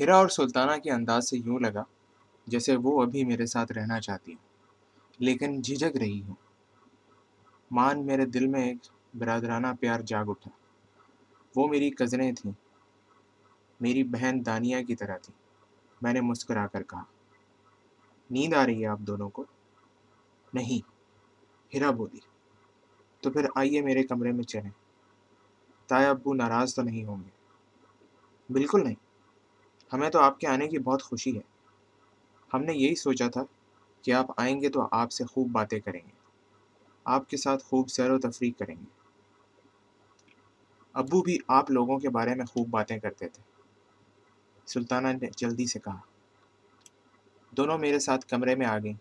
ہیرا اور سلطانہ کے انداز سے یوں لگا جیسے وہ ابھی میرے ساتھ رہنا چاہتی ہوں، لیکن جھجک رہی ہوں۔ مان میرے دل میں ایک برادرانہ پیار جاگ اٹھا۔ وہ میری کزنیں تھیں۔ میری بہن دانیہ کی طرح تھی۔ میں نے مسکرا کر کہا، نیند آ رہی ہے آپ دونوں کو؟ نہیں۔ ہیرا بولی۔ تو پھر آئیے میرے کمرے میں چلیں۔ تایا ابو ناراض تو نہیں ہوں گے۔ بالکل نہیں۔ ہمیں تو آپ کے آنے کی بہت خوشی ہے۔ ہم نے یہی سوچا تھا کہ آپ آئیں گے تو آپ سے خوب باتیں کریں گے۔ آپ کے ساتھ خوب سیر و تفریح کریں گے۔ ابو بھی آپ لوگوں کے بارے میں خوب باتیں کرتے تھے۔ سلطانہ نے جلدی سے کہا۔ دونوں میرے ساتھ کمرے میں آ گئیں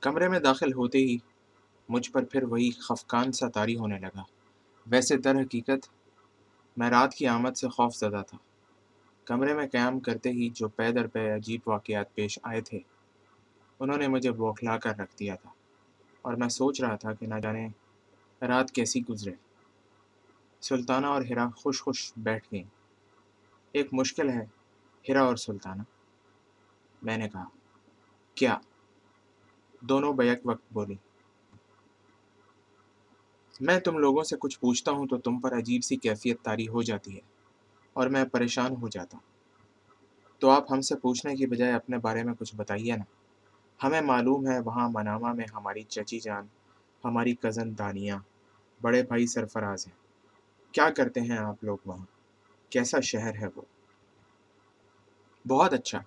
کمرے میں داخل ہوتے ہی مجھ پر پھر وہی خفقان سا طاری ہونے لگا۔ ویسے در حقیقت میں رات کی آمد سے خوف زدہ تھا۔ کمرے میں قیام کرتے ہی جو پے در پے عجیب واقعات پیش آئے تھے، انہوں نے مجھے بوکھلا کر رکھ دیا تھا۔ اور میں سوچ رہا تھا کہ نہ جانے رات کیسی گزرے۔ سلطانہ اور ہرا خوش خوش بیٹھ گئیں۔ ایک مشکل ہے، ہرا اور سلطانہ۔ میں نے کہا، کیا؟ دونوں بیک وقت بولی میں تم لوگوں سے کچھ پوچھتا ہوں تو تم پر عجیب سی کیفیت تاری ہو جاتی ہے۔ اور میں پریشان ہو جاتا ہوں۔ تو آپ ہم سے پوچھنے کی بجائے اپنے بارے میں کچھ بتائیے نا۔ ہمیں معلوم ہے وہاں منامہ میں ہماری چچی جان، ہماری کزن دانیہ، بڑے بھائی سرفراز ہیں۔ کیا کرتے ہیں آپ لوگ وہاں؟ کیسا شہر ہے وہ؟ بہت اچھا۔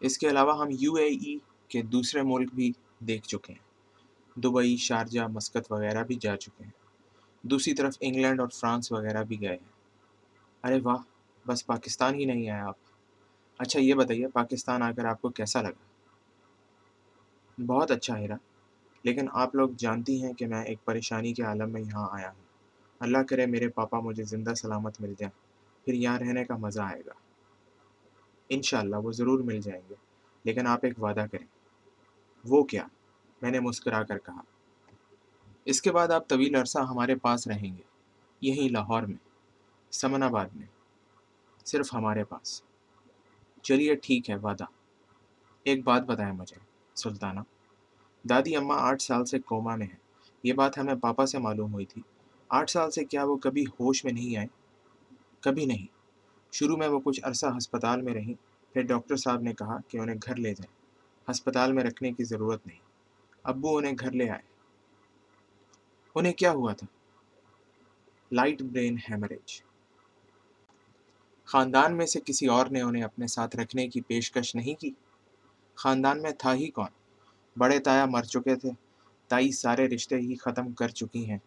اس کے علاوہ ہم یو اے ای کے دوسرے ملک بھی دیکھ چکے ہیں۔ دبئی، شارجہ مسکت وغیرہ بھی جا چکے ہیں۔ دوسری طرف انگلینڈ اور فرانس وغیرہ بھی گئے ہیں۔ ارے واہ! بس پاکستان ہی نہیں آئے آپ۔ اچھا یہ بتائیے، پاکستان آ کر آپ کو کیسا لگا؟ بہت اچھا ہیرا لیکن آپ لوگ جانتی ہیں کہ میں ایک پریشانی کے عالم میں یہاں آیا ہوں۔ اللہ کرے میرے پاپا مجھے زندہ سلامت مل جائیں، پھر یہاں رہنے کا مزہ آئے گا۔ انشاءاللہ وہ ضرور مل جائیں گے۔ لیکن آپ ایک وعدہ کریں۔ وہ کیا؟ میں نے مسکرا کر کہا۔ اس کے بعد آپ طویل عرصہ ہمارے پاس رہیں گے، یہیں لاہور میں، سمن آباد میں۔ صرف ہمارے پاس۔ چلیے ٹھیک ہے، وعدہ۔ ایک بات بتائیں مجھے، سلطانہ۔ دادی، اماں آٹھ سال سے کوما میں ہیں۔ یہ بات ہمیں پاپا سے معلوم ہوئی تھی۔ آٹھ سال سے کیا وہ کبھی ہوش میں نہیں آئے؟ کبھی نہیں۔ شروع میں وہ کچھ عرصہ ہسپتال میں رہیں۔ پھر ڈاکٹر صاحب نے کہا کہ انہیں گھر لے جائیں۔ ہسپتال میں رکھنے کی ضرورت نہیں۔ ابو انہیں گھر لے آئے۔ انہیں کیا ہوا تھا؟ Light brain haemorrhage. خاندان میں سے کسی اور نے انہیں اپنے ساتھ رکھنے کی پیشکش نہیں کی؟ خاندان میں تھا ہی کون؟ بڑے تایا مر چکے تھے۔ تائی سارے رشتے ہی ختم کر چکی ہیں۔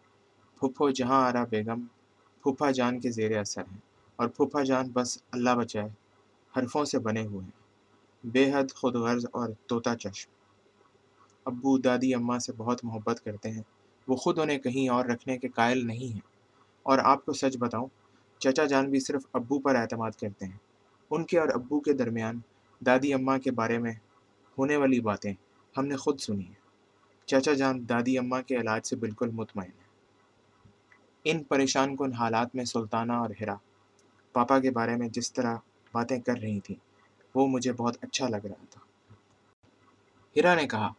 پھپھو جہاں آرا بیگم، پھوپھا جان کے زیر اثر ہیں۔ اور پھوپھا جان بس اللہ بچائے، حرفوں سے بنے ہوئے ہیں۔ بے حد خود غرض اور طوطا چشم۔ ابو دادی اماں سے بہت محبت کرتے ہیں۔ وہ خود انہیں کہیں اور رکھنے کے قائل نہیں ہیں۔ اور آپ کو سچ بتاؤں چچا جان بھی صرف ابو پر اعتماد کرتے ہیں۔ ان کے اور ابو کے درمیان دادی اماں کے بارے میں ہونے والی باتیں ہم نے خود سنی ہیں۔ چچا جان دادی اماں کے علاج سے بالکل مطمئن ہیں۔ ان پریشان کن حالات میں سلطانہ اور ہرا پاپا کے بارے میں جس طرح باتیں کر رہی تھیں، وہ مجھے بہت اچھا لگ رہا تھا۔ ہرا نے کہا،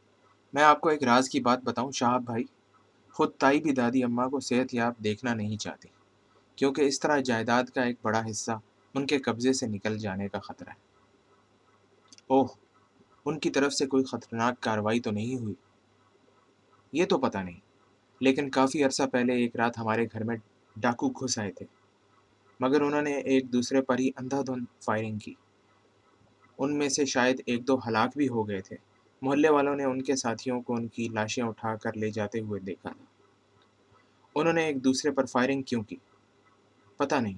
میں آپ کو ایک راز کی بات بتاؤں شاہب بھائی؟ خود تائی بھی دادی اماں کو صحت یاب دیکھنا نہیں چاہتی۔ کیونکہ اس طرح جائیداد کا ایک بڑا حصہ ان کے قبضے سے نکل جانے کا خطرہ ہے۔ اوہ، ان کی طرف سے کوئی خطرناک کاروائی تو نہیں ہوئی؟ یہ تو پتہ نہیں، لیکن کافی عرصہ پہلے ایک رات ہمارے گھر میں ڈاکو گھس آئے تھے، مگر انہوں نے ایک دوسرے پر ہی اندھا دھند فائرنگ کی۔ ان میں سے شاید ایک دو ہلاک بھی ہو گئے تھے۔ محلے والوں نے ان کے ساتھیوں کو ان کی لاشیں اٹھا کر لے جاتے ہوئے دیکھا انہوں نے ایک دوسرے پر فائرنگ کیوں کی؟ پتہ نہیں۔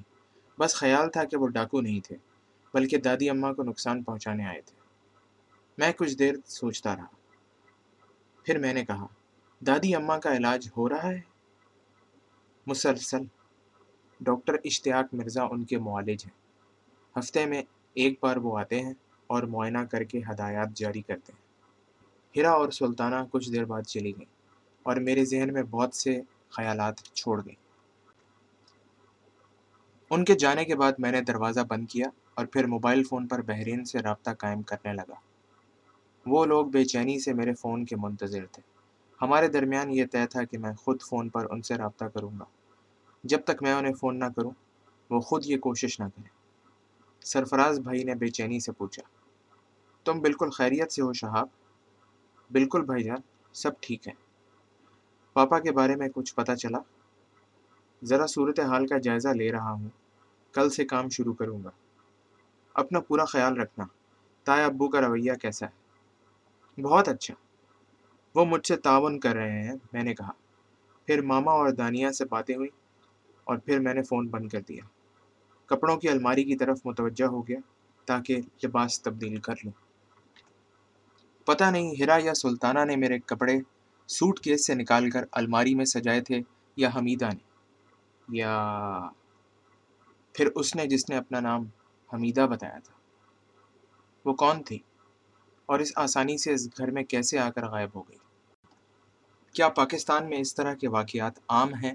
بس خیال تھا کہ وہ ڈاکو نہیں تھے، بلکہ دادی اماں کو نقصان پہنچانے آئے تھے۔ میں کچھ دیر سوچتا رہا۔ پھر میں نے کہا، دادی اماں کا علاج ہو رہا ہے؟ مسلسل، ڈاکٹر اشتیاق مرزا ان کے معالج ہیں۔ ہفتے میں ایک بار وہ آتے ہیں اور معائنہ کر کے ہدایات جاری کرتے ہیں۔ ہرا اور سلطانہ کچھ دیر بعد چلی گئیں اور میرے ذہن میں بہت سے خیالات چھوڑ گئیں۔ ان کے جانے کے بعد میں نے دروازہ بند کیا اور پھر موبائل فون پر بحرین سے رابطہ قائم کرنے لگا۔ وہ لوگ بے چینی سے میرے فون کے منتظر تھے۔ ہمارے درمیان یہ طے تھا کہ میں خود فون پر ان سے رابطہ کروں گا۔ جب تک میں انہیں فون نہ کروں، وہ خود یہ کوشش نہ کریں۔ سرفراز بھائی نے بے چینی سے پوچھا، تم بالکل خیریت سے ہو شہاب؟ بالکل بھائی جان، سب ٹھیک ہے پاپا کے بارے میں کچھ پتہ چلا؟ ذرا صورت حال کا جائزہ لے رہا ہوں۔ کل سے کام شروع کروں گا۔ اپنا پورا خیال رکھنا۔ تائے ابو کا رویہ کیسا ہے؟ بہت اچھا۔ وہ مجھ سے تعاون کر رہے ہیں، میں نے کہا۔ پھر ماما اور دانیہ سے باتیں ہوئی اور پھر میں نے فون بند کر دیا۔ کپڑوں کی الماری کی طرف متوجہ ہو گیا تاکہ لباس تبدیل کر لوں۔ پتہ نہیں ہرا یا سلطانہ نے میرے کپڑے سوٹ کیس سے نکال کر الماری میں سجائے تھے یا حمیدہ نے۔ یا پھر اس نے جس نے اپنا نام حمیدہ بتایا تھا، وہ کون تھی؟ اور اس آسانی سے اس گھر میں کیسے آ کر غائب ہو گئی؟ کیا پاکستان میں اس طرح کے واقعات عام ہیں؟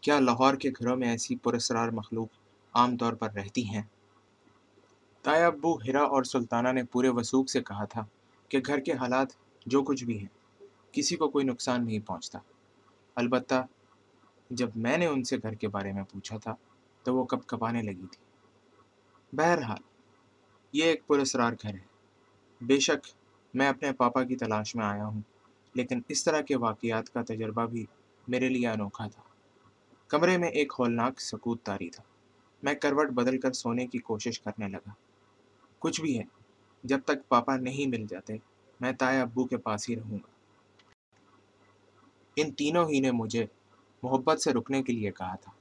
کیا لاہور کے گھروں میں ایسی پرسرار مخلوق عام طور پر رہتی ہیں؟ تایا ابو ہرا اور سلطانہ نے پورے وسوخ سے کہا تھا کہ گھر کے حالات جو کچھ بھی ہیں، کسی کو کوئی نقصان نہیں پہنچتا۔ البتہ جب میں نے ان سے گھر کے بارے میں پوچھا تھا تو وہ کب کپانے لگی تھی۔ بہرحال، یہ ایک پرسرار گھر ہے۔ بے شک، میں اپنے پاپا کی تلاش میں آیا ہوں، لیکن اس طرح کے واقعات کا تجربہ بھی میرے لیے انوکھا تھا۔ کمرے میں ایک ہولناک سکوت تاری تھا۔ میں کروٹ بدل کر سونے کی کوشش کرنے لگا۔ کچھ بھی ہے، جب تک پاپا نہیں مل جاتے، میں تائے ابو کے پاس ہی رہوں گا۔ ان تینوں ہی نے مجھے محبت سے رکنے کے لیے کہا تھا۔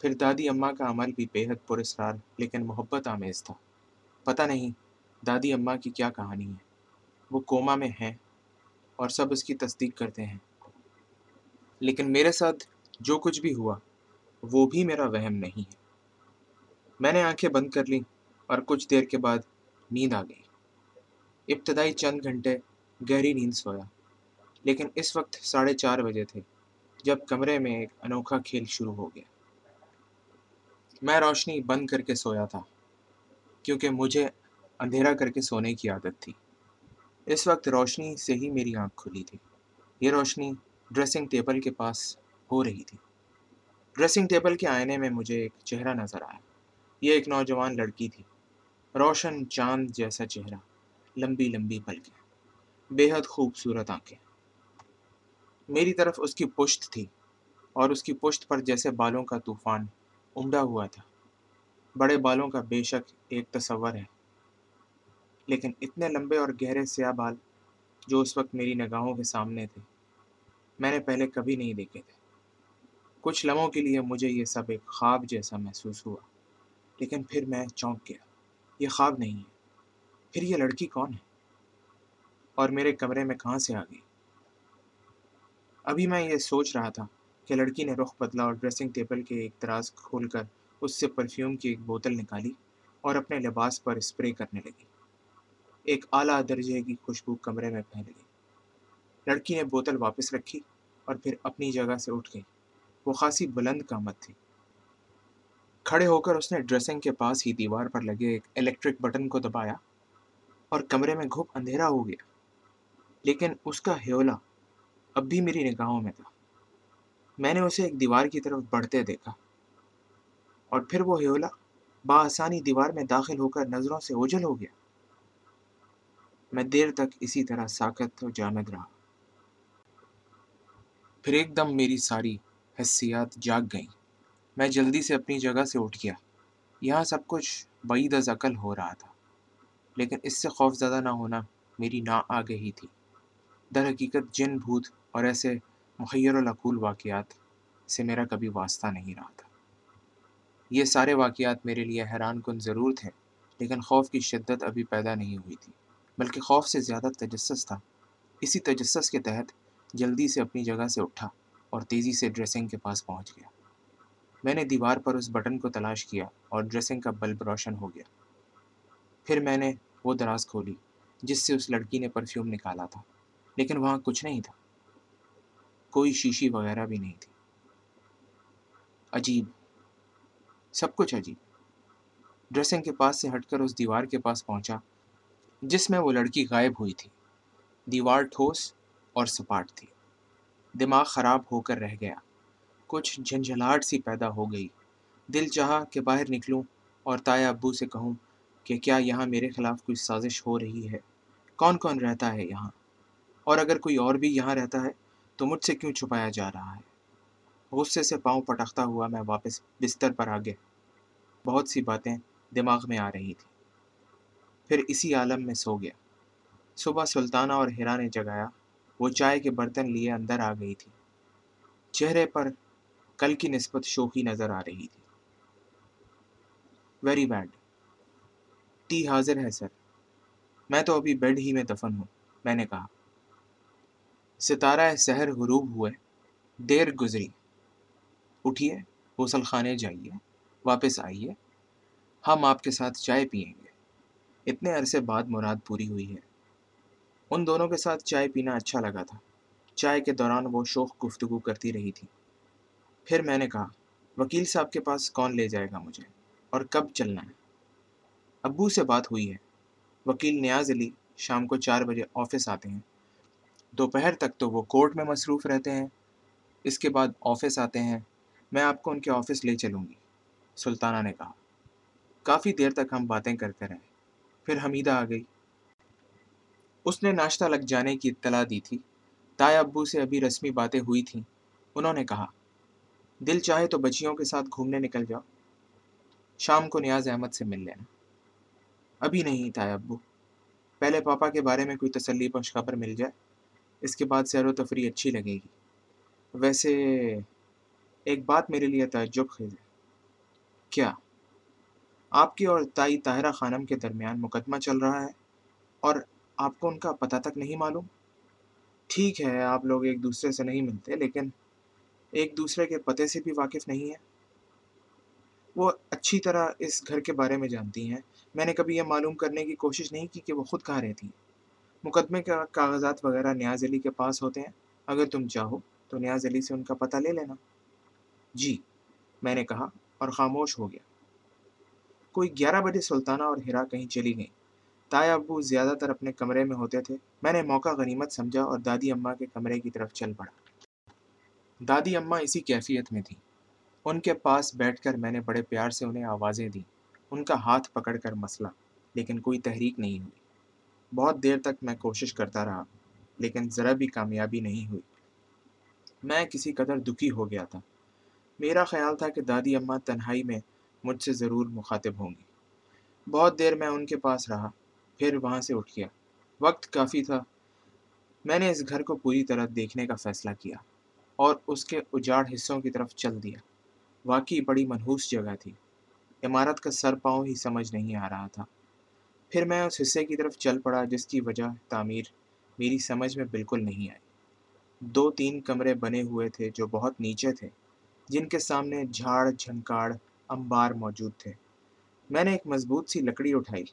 پھر دادی اماں کا عمل بھی بے حد پرسرار لیکن محبت آمیز تھا۔ پتہ نہیں دادی اماں کی کیا کہانی ہے۔ وہ کوما میں ہیں اور سب اس کی تصدیق کرتے ہیں۔ لیکن میرے ساتھ جو کچھ بھی ہوا، وہ بھی میرا وہم نہیں ہے۔ میں نے آنکھیں بند کر لیں اور کچھ دیر کے بعد نیند آ گئی۔ ابتدائی چند گھنٹے گہری نیند سویا، لیکن اس وقت ساڑھے چار بجے تھے، جب کمرے میں ایک انوکھا کھیل شروع ہو گیا۔ میں روشنی بند کر کے سویا تھا، کیونکہ مجھے اندھیرا کر کے سونے کی عادت تھی۔ اس وقت روشنی سے ہی میری آنکھ کھلی تھی۔ یہ روشنی ڈریسنگ ٹیبل کے پاس ہو رہی تھی۔ ڈریسنگ ٹیبل کے آئینے میں مجھے ایک چہرہ نظر آیا۔ یہ ایک نوجوان لڑکی تھی۔ روشن چاند جیسا چہرہ، لمبی لمبی پلکیں بے حد خوبصورت آنکھیں۔ میری طرف اس کی پشت تھی اور اس کی پشت پر جیسے بالوں کا طوفان امڈا ہوا تھا۔ بڑے بالوں کا بے شک ایک تصور ہے۔ لیکن اتنے لمبے اور گہرے سیاہ بال جو اس وقت میری نگاہوں کے سامنے تھے، میں نے پہلے کبھی نہیں دیکھے تھے۔ کچھ لمحوں کے لیے مجھے یہ سب ایک خواب جیسا محسوس ہوا، لیکن پھر میں چونک گیا۔ یہ خواب نہیں ہے۔ پھر یہ لڑکی کون ہے؟ اور میرے کمرے میں کہاں سے آ گئی؟ ابھی میں یہ سوچ رہا تھا کہ لڑکی نے رخ بدلا اور ڈریسنگ ٹیبل کے ایک دراز کھول کر اس سے پرفیوم کی ایک بوتل نکالی اور اپنے لباس پر اسپرے کرنے لگی۔ ایک اعلیٰ درجے کی خوشبو کمرے میں پھیل گئی۔ لڑکی نے بوتل واپس رکھی اور پھر اپنی جگہ سے اٹھ گئی۔ وہ خاصی بلند قامت تھی۔ کھڑے ہو کر اس نے ڈریسنگ کے پاس ہی دیوار پر لگے ایک الیکٹرک بٹن کو دبایا اور کمرے میں گھپ اندھیرا ہو گیا۔ لیکن اس کا ہیولا اب بھی میری نگاہوں میں تھا۔ میں نے اسے ایک دیوار کی طرف بڑھتے دیکھا اور پھر وہ ہیولا بآسانی دیوار میں داخل ہو کر نظروں سے اوجھل ہو گیا۔ میں دیر تک اسی طرح ساکت و جامد رہا۔ پھر ایک دم میری ساری حسیات جاگ گئیں میں جلدی سے اپنی جگہ سے اٹھ گیا۔ یہاں سب کچھ بعید از عقل ہو رہا تھا، لیکن اس سے خوف زدہ نہ ہونا میری نا آگہی تھی۔ در حقیقت جن بھوت اور ایسے مخیر العقول واقعات سے میرا کبھی واسطہ نہیں رہا تھا۔ یہ سارے واقعات میرے لیے حیران کن ضرور تھے، لیکن خوف کی شدت ابھی پیدا نہیں ہوئی تھی، بلکہ خوف سے زیادہ تجسس تھا۔ اسی تجسس کے تحت جلدی سے اپنی جگہ سے اٹھا اور تیزی سے ڈریسنگ کے پاس پہنچ گیا۔ میں نے دیوار پر اس بٹن کو تلاش کیا اور ڈریسنگ کا بلب روشن ہو گیا۔ پھر میں نے وہ دراز کھولی جس سے اس لڑکی نے پرفیوم نکالا تھا، لیکن وہاں کچھ نہیں تھا۔ کوئی شیشی وغیرہ بھی نہیں تھی۔ عجیب۔ سب کچھ عجیب۔ ڈریسنگ کے پاس سے ہٹ کر اس دیوار کے پاس پہنچا، جس میں وہ لڑکی غائب ہوئی تھی۔ دیوار ٹھوس اور سپاٹ تھی۔ دماغ خراب ہو کر رہ گیا۔ کچھ جھنجھلاہٹ سی پیدا ہو گئی۔ دل چاہا کہ باہر نکلوں اور تایا ابو سے کہوں کہ کیا یہاں میرے خلاف کوئی سازش ہو رہی ہے؟ کون کون رہتا ہے یہاں؟ اور اگر کوئی اور بھی یہاں رہتا ہے؟ تو مجھ سے کیوں چھپایا جا رہا ہے؟ غصے سے پاؤں پٹکتا ہوا میں واپس بستر پر آگے بہت سی باتیں دماغ میں آ رہی تھیں۔ پھر اسی عالم میں سو گیا۔ صبح سلطانہ اور ہیرا نے جگایا۔ وہ چائے کے برتن لیے اندر آ گئی تھی۔ چہرے پر کل کی نسبت شوخی نظر آ رہی تھی۔ ویری بیڈ ٹی حاضر ہے، سر۔ میں تو ابھی بیڈ ہی میں دفن ہوں، میں نے کہا۔ ستارہ سحر غروب ہوئے، دیر گزری۔ اٹھیے، غسل خانے جائیے، واپس آئیے، ہم آپ کے ساتھ چائے پئیں گے۔ اتنے عرصے بعد مراد پوری ہوئی ہے۔ ان دونوں کے ساتھ چائے پینا اچھا لگا تھا۔ چائے کے دوران وہ شوق گفتگو کرتی رہی تھی۔ پھر میں نے کہا، وکیل صاحب کے پاس کون لے جائے گا مجھے؟ اور کب چلنا ہے؟ ابو سے بات ہوئی ہے۔ وکیل نیاز علی شام کو چار بجے آفس آتے ہیں۔ دوپہر تک تو وہ کورٹ میں مصروف رہتے ہیں۔ اس کے بعد آفس آتے ہیں۔ میں آپ کو ان کے آفس لے چلوں گی۔ سلطانہ نے کہا۔ کافی دیر تک ہم باتیں کرتے رہے۔ پھر حمیدہ آ گئی۔ اس نے ناشتہ لگ جانے کی اطلاع دی تھی۔ تایا ابو سے ابھی رسمی باتیں ہوئی تھیں۔ انہوں نے کہا، دل چاہے تو بچیوں کے ساتھ گھومنے نکل جاؤ۔ شام کو نیاز احمد سے مل لینا۔ ابھی نہیں تھا ابو۔ پہلے پاپا کے بارے میں کوئی تسلی بخش خبر مل جائے۔ اس کے بعد سیر و تفریح اچھی لگے گی۔ ویسے ایک بات میرے لیے تعجب خیز ہے۔ کیا آپ کی اور تائی طاہرہ خانم کے درمیان مقدمہ چل رہا ہے اور آپ کو ان کا پتہ تک نہیں معلوم؟ ٹھیک ہے، آپ لوگ ایک دوسرے سے نہیں ملتے، لیکن ایک دوسرے کے پتے سے بھی واقف نہیں ہیں۔ وہ اچھی طرح اس گھر کے بارے میں جانتی ہیں۔ میں نے کبھی یہ معلوم کرنے کی کوشش نہیں کی کہ وہ خود کہاں رہتی ہیں۔ مقدمے کا کاغذات وغیرہ نیاز علی کے پاس ہوتے ہیں۔ اگر تم چاہو تو نیاز علی سے ان کا پتہ لے لینا۔ جی میں نے کہا اور خاموش ہو گیا۔ کوئی گیارہ بجے سلطانہ اور ہیرا کہیں چلی گئیں۔ تایا ابو زیادہ تر اپنے کمرے میں ہوتے تھے۔ میں نے موقع غنیمت سمجھا اور دادی اماں کے کمرے کی طرف چل پڑا۔ دادی اماں اسی کیفیت میں تھیں۔ ان کے پاس بیٹھ کر میں نے بڑے پیار سے انہیں آوازیں دیں۔ ان کا ہاتھ پکڑ کر مسئلہ، لیکن کوئی تحریک نہیں ہوئی۔ بہت دیر تک میں کوشش کرتا رہا، لیکن ذرا بھی کامیابی نہیں ہوئی۔ میں کسی قدر دکھی ہو گیا تھا۔ میرا خیال تھا کہ دادی اماں تنہائی میں مجھ سے ضرور مخاطب ہوں گی۔ بہت دیر میں ان کے پاس رہا، پھر وہاں سے اٹھ گیا۔ وقت کافی تھا۔ میں نے اس گھر کو پوری طرح دیکھنے کا فیصلہ کیا اور اس کے اجاڑ حصوں کی طرف چل دیا۔ واقعی بڑی منحوس جگہ تھی۔ عمارت کا سر پاؤں ہی سمجھ نہیں آ رہا تھا۔ پھر میں اس حصے کی طرف چل پڑا جس کی وجہ تعمیر میری سمجھ میں بالکل نہیں آئی۔ دو تین کمرے بنے ہوئے تھے جو بہت نیچے تھے، جن کے سامنے جھاڑ، جھنکاڑ امبار موجود تھے۔ میں نے ایک مضبوط سی لکڑی اٹھائی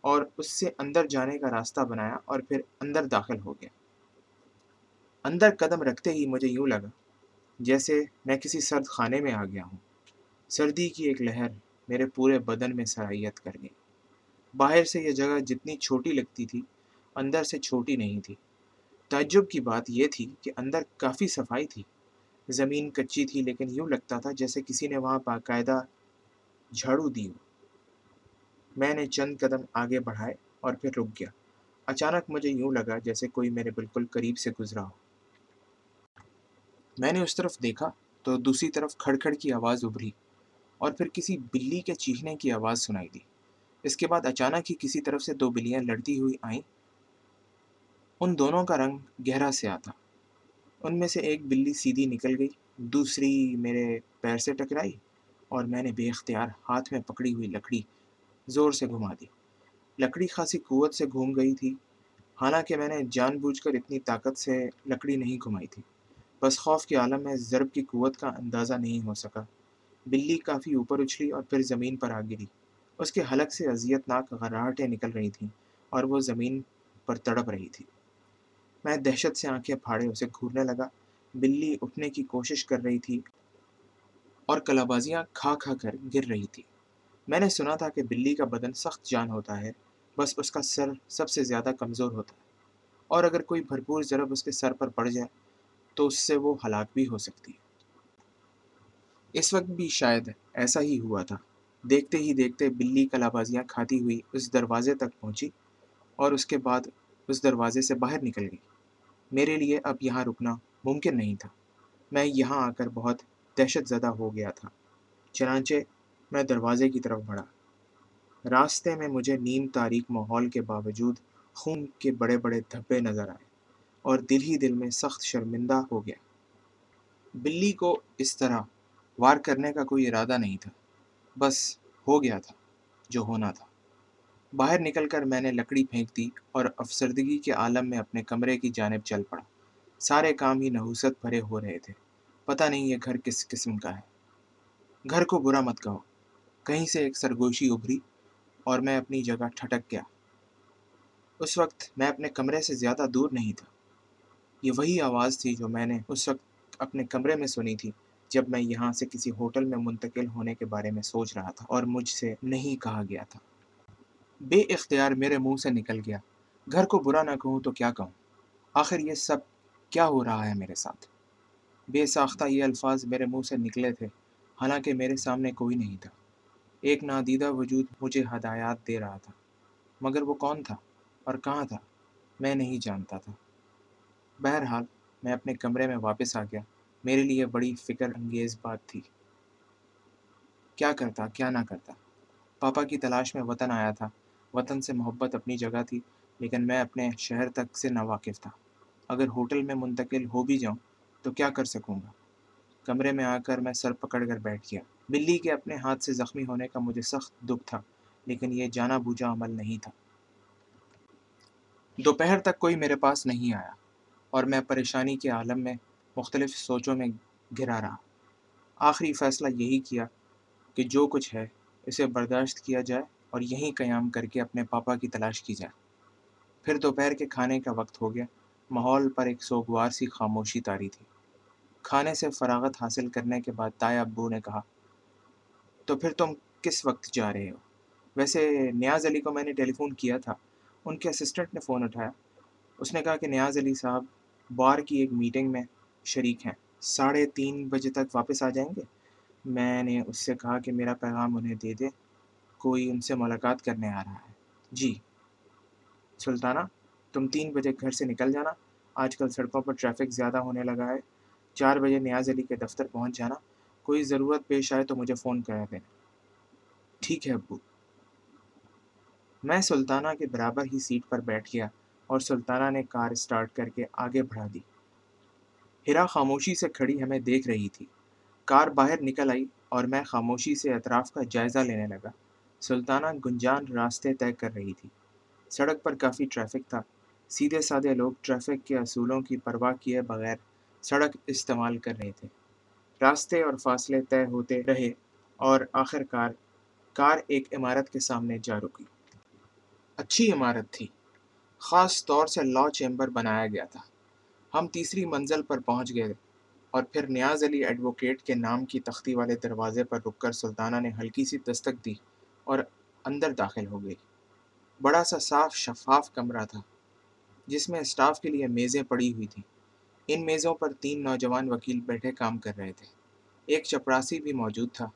اور اس سے اندر جانے کا راستہ بنایا اور پھر اندر داخل ہو گیا۔ اندر قدم رکھتے ہی مجھے یوں لگا جیسے میں کسی سرد خانے میں آ گیا ہوں۔ سردی کی ایک لہر میرے پورے بدن میں سرائیت کر گئی۔ باہر سے یہ جگہ جتنی چھوٹی لگتی تھی، اندر سے چھوٹی نہیں تھی۔ تعجب کی بات یہ تھی کہ اندر کافی صفائی تھی۔ زمین کچی تھی لیکن یوں لگتا تھا جیسے کسی نے وہاں باقاعدہ جھاڑو دی ہو۔ میں نے چند قدم آگے بڑھائے اور پھر رک گیا۔ اچانک مجھے یوں لگا جیسے کوئی میرے بالکل قریب سے گزرا ہو۔ میں نے اس طرف دیکھا تو دوسری طرف کھڑ کھڑ کی آواز ابھری اور پھر کسی بلی کے چیخنے کی آواز سنائی دی۔ اس کے بعد اچانک ہی کسی طرف سے دو بلیاں لڑتی ہوئی آئیں۔ ان دونوں کا رنگ گہرا سے آتا ان میں سے ایک بلی سیدھی نکل گئی، دوسری میرے پیر سے ٹکرائی اور میں نے بے اختیار ہاتھ میں پکڑی ہوئی لکڑی زور سے گھما دی۔ لکڑی خاصی قوت سے گھوم گئی تھی۔ حالانکہ میں نے جان بوجھ کر اتنی طاقت سے لکڑی نہیں گھمائی تھی۔ بس خوف کے عالم میں ضرب کی قوت کا اندازہ نہیں ہو سکا۔ بلی کافی اوپر اچھلی اور پھر زمین پر آ گری اس کے حلق سے اذیت ناک غراہٹیں نکل رہی تھیں اور وہ زمین پر تڑپ رہی تھی۔ میں دہشت سے آنکھیں پھاڑے اسے گھورنے لگا۔ بلی اٹھنے کی کوشش کر رہی تھی اور کلابازیاں کھا کھا کر گر رہی تھی میں نے سنا تھا کہ بلی کا بدن سخت جان ہوتا ہے، بس اس کا سر سب سے زیادہ کمزور ہوتا ہے۔ اور اگر کوئی بھرپور ضرب اس کے سر پر پڑ جائے تو اس سے وہ ہلاک بھی ہو سکتی ہے۔ اس وقت بھی شاید ایسا ہی ہوا تھا۔ دیکھتے ہی دیکھتے بلی کلابازیاں کھاتی ہوئی اس دروازے تک پہنچی اور اس کے بعد اس دروازے سے باہر نکل گئی۔ میرے لیے اب یہاں رکنا ممکن نہیں تھا۔ میں یہاں آ کر بہت دہشت زدہ ہو گیا تھا۔ چنانچہ میں دروازے کی طرف بڑھا۔ راستے میں مجھے نیم تاریخ ماحول کے باوجود خون کے بڑے بڑے دھبے نظر آئے اور دل ہی دل میں سخت شرمندہ ہو گیا۔ بلی کو اس طرح وار کرنے کا کوئی ارادہ نہیں تھا۔ بس ہو گیا تھا، جو ہونا تھا۔ باہر نکل کر میں نے لکڑی پھینک دی اور افسردگی کے عالم میں اپنے کمرے کی جانب چل پڑا۔ سارے کام ہی نحوست بھرے ہو رہے تھے۔ پتہ نہیں یہ گھر کس قسم کا ہے۔ گھر کو برا مت کہو۔ کہیں سے ایک سرگوشی ابھری اور میں اپنی جگہ ٹھٹک گیا۔ اس وقت میں اپنے کمرے سے زیادہ دور نہیں تھا۔ یہ وہی آواز تھی جو میں نے اس وقت اپنے کمرے میں سنی تھی۔ جب میں یہاں سے کسی ہوٹل میں منتقل ہونے کے بارے میں سوچ رہا تھا اور مجھ سے نہیں کہا گیا تھا۔ بے اختیار میرے منہ سے نکل گیا۔ گھر کو برا نہ کہوں تو کیا کہوں؟ آخر یہ سب کیا ہو رہا ہے میرے ساتھ؟ بے ساختہ یہ الفاظ میرے منہ سے نکلے تھے، حالانکہ میرے سامنے کوئی نہیں تھا۔ ایک نادیدہ وجود مجھے ہدایات دے رہا تھا، مگر وہ کون تھا اور کہاں تھا، میں نہیں جانتا تھا۔ بہرحال میں اپنے کمرے میں واپس آ گیا۔ میرے لیے بڑی فکر انگیز بات تھی۔ کیا کرتا، کیا نہ کرتا۔ پاپا کی تلاش میں وطن آیا تھا۔ وطن سے محبت اپنی جگہ تھی، لیکن میں اپنے شہر تک سے ناواقف تھا۔ اگر ہوٹل میں منتقل ہو بھی جاؤں تو کیا کر سکوں گا؟ کمرے میں آ کر میں سر پکڑ کر بیٹھ گیا۔ بلی کے اپنے ہاتھ سے زخمی ہونے کا مجھے سخت دکھ تھا، لیکن یہ جانا بوجھا عمل نہیں تھا۔ دوپہر تک کوئی میرے پاس نہیں آیا اور میں پریشانی کے عالم میں مختلف سوچوں میں گھرا رہا۔ آخری فیصلہ یہی کیا کہ جو کچھ ہے، اسے برداشت کیا جائے اور یہیں قیام کر کے اپنے پاپا کی تلاش کی جائے۔ پھر دوپہر کے کھانے کا وقت ہو گیا۔ ماحول پر ایک سوگوار سی خاموشی تاری تھی۔ کھانے سے فراغت حاصل کرنے کے بعد تایا ابو نے کہا، تو پھر تم کس وقت جا رہے ہو؟ ویسے نیاز علی کو میں نے ٹیلی فون کیا تھا۔ ان کے اسسٹنٹ نے فون اٹھایا۔ اس نے کہا کہ نیاز علی صاحب، بار کی ایک میٹنگ میں شریک ہیں۔ ساڑھے تین بجے تک واپس آ جائیں گے؟ میں نے اس سے کہا کہ میرا پیغام انہیں دے دے، کوئی ان سے ملاقات کرنے آ رہا ہے۔ جی۔ سلطانہ، تم تین بجے گھر سے نکل جانا۔ آج کل سڑکوں پر ٹریفک زیادہ ہونے لگا ہے۔ چار بجے نیاز علی کے دفتر پہنچ جانا۔ کوئی ضرورت پیش آئے تو مجھے فون کرا دینا۔ ٹھیک ہے، ابو۔ میں سلطانہ کے برابر ہی سیٹ پر بیٹھ گیا اور سلطانہ نے کار اسٹارٹ کر کے آگے بڑھا دی۔ ہرا خاموشی سے کھڑی ہمیں دیکھ رہی تھی۔ کار باہر نکل آئی اور میں خاموشی سے اطراف کا جائزہ لینے لگا۔ سلطانہ گنجان راستے طے کر رہی تھی۔ سڑک پر کافی ٹریفک تھا۔ سیدھے سادھے لوگ ٹریفک کے اصولوں کی پرواہ کیے بغیر سڑک استعمال کر رہے تھے۔ راستے اور فاصلے طے ہوتے رہے اور آخر کار کار ایک عمارت کے سامنے جا رکی۔ اچھی عمارت تھی۔ خاص طور سے لا چیمبر بنایا گیا تھا۔ ہم تیسری منزل پر پہنچ گئے اور پھر نیاز علی ایڈوکیٹ کے نام کی تختی والے دروازے پر رک کر سلطانہ نے ہلکی سی دستک دی اور اندر داخل ہو گئی۔ بڑا سا صاف شفاف کمرہ تھا، جس میں اسٹاف کے لیے میزیں پڑی ہوئی تھیں۔ ان میزوں پر تین نوجوان وکیل بیٹھے کام کر رہے تھے۔ ایک چپراسی بھی موجود تھا،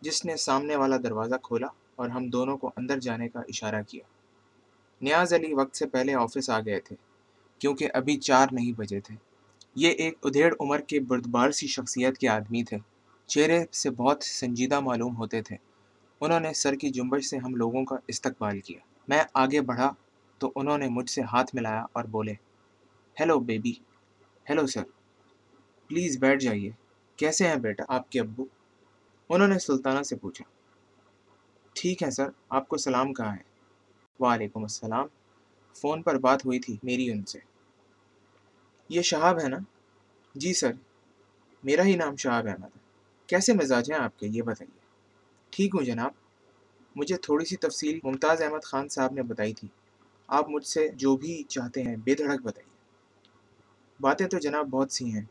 جس نے سامنے والا دروازہ کھولا اور ہم دونوں کو اندر جانے کا اشارہ کیا۔ نیاز علی وقت سے پہلے آفس آ گئے تھے۔ کیونکہ ابھی چار نہیں بجے تھے۔ یہ ایک ادھیڑ عمر کے بردبار سی شخصیت کے آدمی تھے۔ چہرے سے بہت سنجیدہ معلوم ہوتے تھے۔ انہوں نے سر کی جنبش سے ہم لوگوں کا استقبال کیا۔ میں آگے بڑھا تو انہوں نے مجھ سے ہاتھ ملایا اور بولے، hello baby, hello sir, please بیٹھ جائیے۔ کیسے ہیں بیٹا، آپ کے ابو؟ انہوں نے سلطانہ سے پوچھا، ٹھیک ہے سر، آپ کو سلام کہا ہے؟ وعلیکم السلام، فون پر بات ہوئی تھی میری ان سے۔ یہ شہاب ہے نا؟ جی سر، میرا ہی نام شہاب احمد ہے۔ کیسے مزاج ہیں آپ کے؟ یہ بتائیے۔ ٹھیک ہوں جناب۔ مجھے تھوڑی سی تفصیل ممتاز احمد خان صاحب نے بتائی تھی۔ آپ مجھ سے جو بھی چاہتے ہیں بے دھڑک بتائیے۔ باتیں تو جناب بہت سی ہیں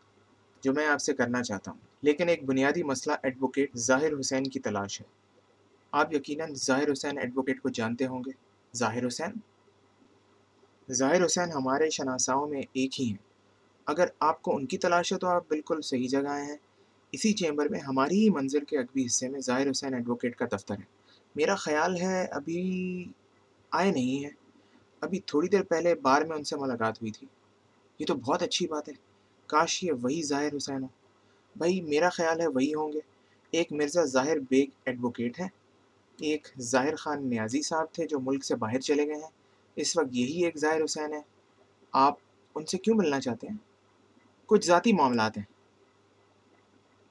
جو میں آپ سے کرنا چاہتا ہوں۔ لیکن ایک بنیادی مسئلہ ایڈوکیٹ ظاہر حسین کی تلاش ہے۔ آپ یقیناً ظاہر حسین ایڈوکیٹ کو جانتے ہوں گے؟ ظاہر حسین؟ ظاہر حسین ہمارے شناساؤں میں ایک ہی ہیں۔ اگر آپ کو ان کی تلاش ہے تو آپ بالکل صحیح جگہ آئے ہیں۔ اسی چیمبر میں ہماری ہی منزل کے اگبی حصے میں ظاہر حسین ایڈوکیٹ کا دفتر ہے۔ میرا خیال ہے ابھی آئے نہیں ہیں۔ ابھی تھوڑی دیر پہلے بار میں ان سے ملاقات ہوئی تھی۔ یہ تو بہت اچھی بات ہے۔ کاش یہ وہی ظاہر حسین ہو بھائی میرا خیال ہے وہی ہوں گے۔ ایک مرزا ظاہر بیگ ایڈوکیٹ ہیں۔ ایک ظاہر خان نیازی صاحب تھے جو ملک سے باہر چلے گئے ہیں۔ اس وقت یہی ایک ظاہر حسین ہے آپ ان سے کیوں ملنا چاہتے ہیں؟ کچھ ذاتی معاملات ہیں۔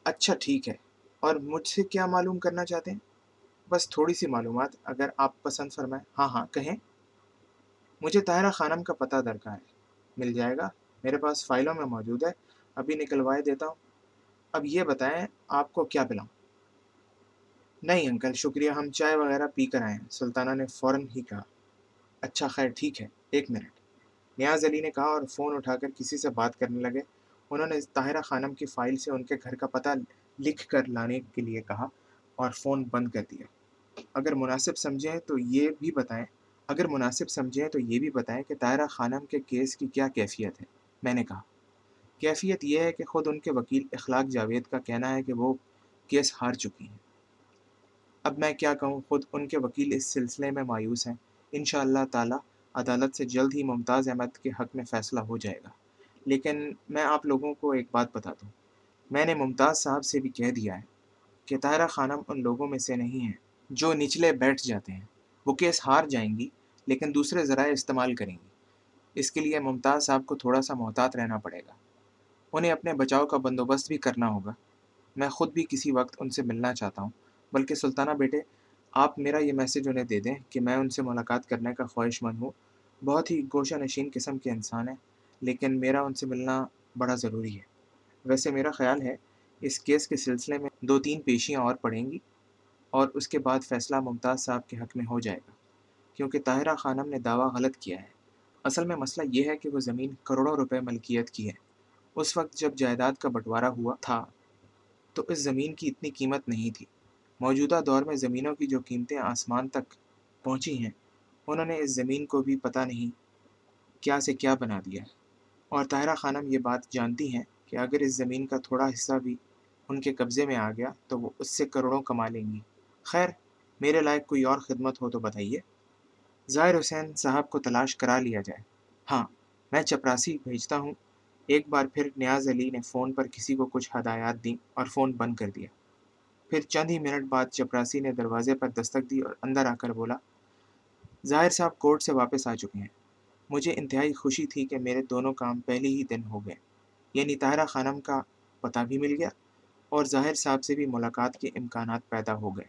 اچھا ٹھیک ہے۔ اور مجھ سے کیا معلوم کرنا چاہتے ہیں؟ بس تھوڑی سی معلومات، اگر آپ پسند فرمائیں۔ ہاں ہاں کہیں۔ مجھے طاہرہ خانم کا پتہ درکار ہے۔ مل جائے گا۔ میرے پاس فائلوں میں موجود ہے۔ ابھی نکلوائے دیتا ہوں۔ اب یہ بتائیں، آپ کو کیا پلاؤں؟ نہیں انکل، شکریہ۔ ہم چائے وغیرہ پی کر آئے ہیں۔ سلطانہ نے فوراً ہی کہا۔ اچھا خیر، ٹھیک ہے۔ ایک منٹ۔ نیاز علی نے کہا اور فون اٹھا کر کسی سے بات کرنے لگے۔ انہوں نے طاہرہ خانم کی فائل سے ان کے گھر کا پتہ لکھ کر لانے کے لیے کہا اور فون بند کر دیا۔ اگر مناسب سمجھیں تو یہ بھی بتائیں۔ اگر مناسب سمجھیں تو یہ بھی بتائیں کہ طاہرہ خانم کے کیس کی کیا کیفیت ہے۔ میں نے کہا، کیفیت یہ ہے کہ خود ان کے وکیل اخلاق جاوید کا کہنا ہے کہ وہ کیس ہار چکی ہیں۔ اب میں کیا کہوں؟ خود ان کے وکیل اس سلسلے میں مایوس ہیں۔ ان شاء اللہ تعالیٰ عدالت سے جلد ہی ممتاز احمد کے حق میں فیصلہ ہو جائے گا۔ لیکن میں آپ لوگوں کو ایک بات بتا دوں میں نے ممتاز صاحب سے بھی کہہ دیا ہے کہ طاہرہ خانم ان لوگوں میں سے نہیں ہیں جو نچلے بیٹھ جاتے ہیں۔ وہ کیس ہار جائیں گی، لیکن دوسرے ذرائع استعمال کریں گی۔ اس کے لیے ممتاز صاحب کو تھوڑا سا محتاط رہنا پڑے گا۔ انہیں اپنے بچاؤ کا بندوبست بھی کرنا ہوگا۔ میں خود بھی کسی وقت ان سے ملنا چاہتا ہوں، بلکہ سلطانہ بیٹے، آپ میرا یہ میسیج انہیں دے دیں کہ میں ان سے ملاقات کرنے کا خواہش مند ہوں۔ بہت ہی گوشہ نشین قسم کے انسان ہیں۔ لیکن میرا ان سے ملنا بڑا ضروری ہے۔ ویسے میرا خیال ہے، اس کیس کے سلسلے میں دو تین پیشیاں اور پڑیں گی اور اس کے بعد فیصلہ ممتاز صاحب کے حق میں ہو جائے گا۔ کیونکہ طاہرہ خانم نے دعویٰ غلط کیا ہے۔ اصل میں مسئلہ یہ ہے کہ وہ زمین کروڑوں روپے ملکیت کی ہے۔ اس وقت جب جائیداد کا بٹوارہ ہوا تھا، تو اس زمین کی اتنی قیمت نہیں تھی۔ موجودہ دور میں زمینوں کی جو قیمتیں آسمان تک پہنچی ہیں، انہوں نے اس زمین کو بھی پتہ نہیں کیا سے کیا بنا دیا ہے۔ اور طاہرہ خانم یہ بات جانتی ہیں کہ اگر اس زمین کا تھوڑا حصہ بھی ان کے قبضے میں آ گیا تو وہ اس سے کروڑوں کما لیں گی۔ خیر، میرے لائق کوئی اور خدمت ہو تو بتائیے۔ ظاہر حسین صاحب کو تلاش کرا لیا جائے۔ ہاں میں چپراسی بھیجتا ہوں۔ ایک بار پھر نیاز علی نے فون پر کسی کو کچھ ہدایات دیں اور فون بند کر دیا۔ پھر چند ہی منٹ بعد چپراسی نے دروازے پر دستک دی اور اندر آ کر بولا، ظاہر صاحب کورٹ سے واپس آ چکے ہیں۔ مجھے انتہائی خوشی تھی کہ میرے دونوں کام پہلے ہی دن ہو گئے۔ یعنی طاہرہ خانم کا پتہ بھی مل گیا اور ظاہر صاحب سے بھی ملاقات کے امکانات پیدا ہو گئے۔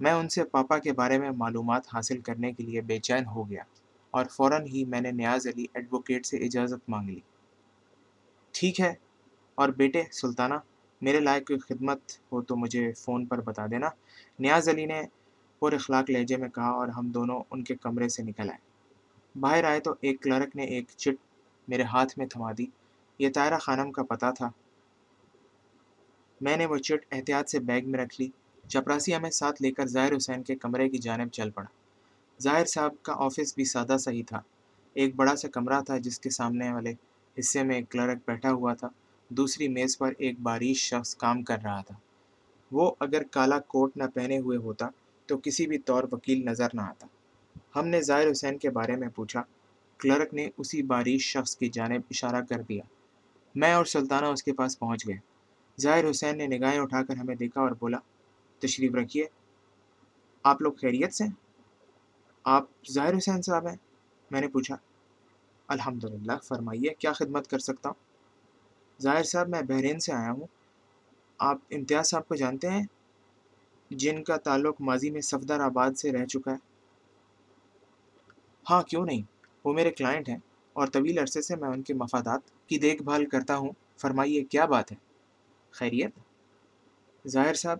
میں ان سے پاپا کے بارے میں معلومات حاصل کرنے کے لیے بے چین ہو گیا اور فوراً ہی میں نے نیاز علی ایڈوکیٹ سے اجازت مانگ لی۔ ٹھیک ہے، اور بیٹے سلطانہ، میرے لائق کوئی خدمت ہو تو مجھے فون پر بتا دینا۔ نیاز علی نے پر اخلاق لہجے میں کہا اور ہم دونوں ان کے کمرے سے نکل آئے۔ باہر آئے تو ایک کلرک نے ایک چٹ میرے ہاتھ میں تھما دی۔ یہ طائرہ خانم کا پتہ تھا۔ میں نے وہ چٹ احتیاط سے بیگ میں رکھ لی۔ چپراسی ہمیں ساتھ لے کر ظاہر حسین کے کمرے کی جانب چل پڑا۔ ظاہر صاحب کا آفس بھی سادہ سا ہی تھا۔ ایک بڑا سا کمرہ تھا جس کے سامنے والے حصے میں ایک کلرک بیٹھا ہوا تھا۔ دوسری میز پر ایک باریش شخص کام کر رہا تھا۔ وہ اگر کالا کوٹ نہ پہنے ہوئے ہوتا تو کسی بھی طور وکیل نظر نہ آتا۔ ہم نے ظاہر حسین کے بارے میں پوچھا۔ کلرک نے اسی باریش شخص کی جانب اشارہ کر دیا۔ میں اور سلطانہ اس کے پاس پہنچ گئے۔ ظاہر حسین نے نگاہیں اٹھا کر ہمیں دیکھا اور بولا، تشریف رکھیے۔ آپ لوگ خیریت سے آپ ظاہر حسین صاحب ہیں؟ میں نے پوچھا۔ الحمد للہ فرمائیے، کیا خدمت کر سکتا ہوں؟ ظاہر صاحب، میں بحرین سے آیا ہوں۔ آپ امتیاز صاحب کو جانتے ہیں؟ جن کا تعلق ماضی میں صفدر آباد سے رہ چکا ہے۔ ہاں کیوں نہیں؟ وہ میرے کلائنٹ ہیں اور طویل عرصے سے میں ان کے مفادات کی دیکھ بھال کرتا ہوں۔ فرمائیے، کیا بات ہے؟ خیریت؟ ظاہر صاحب،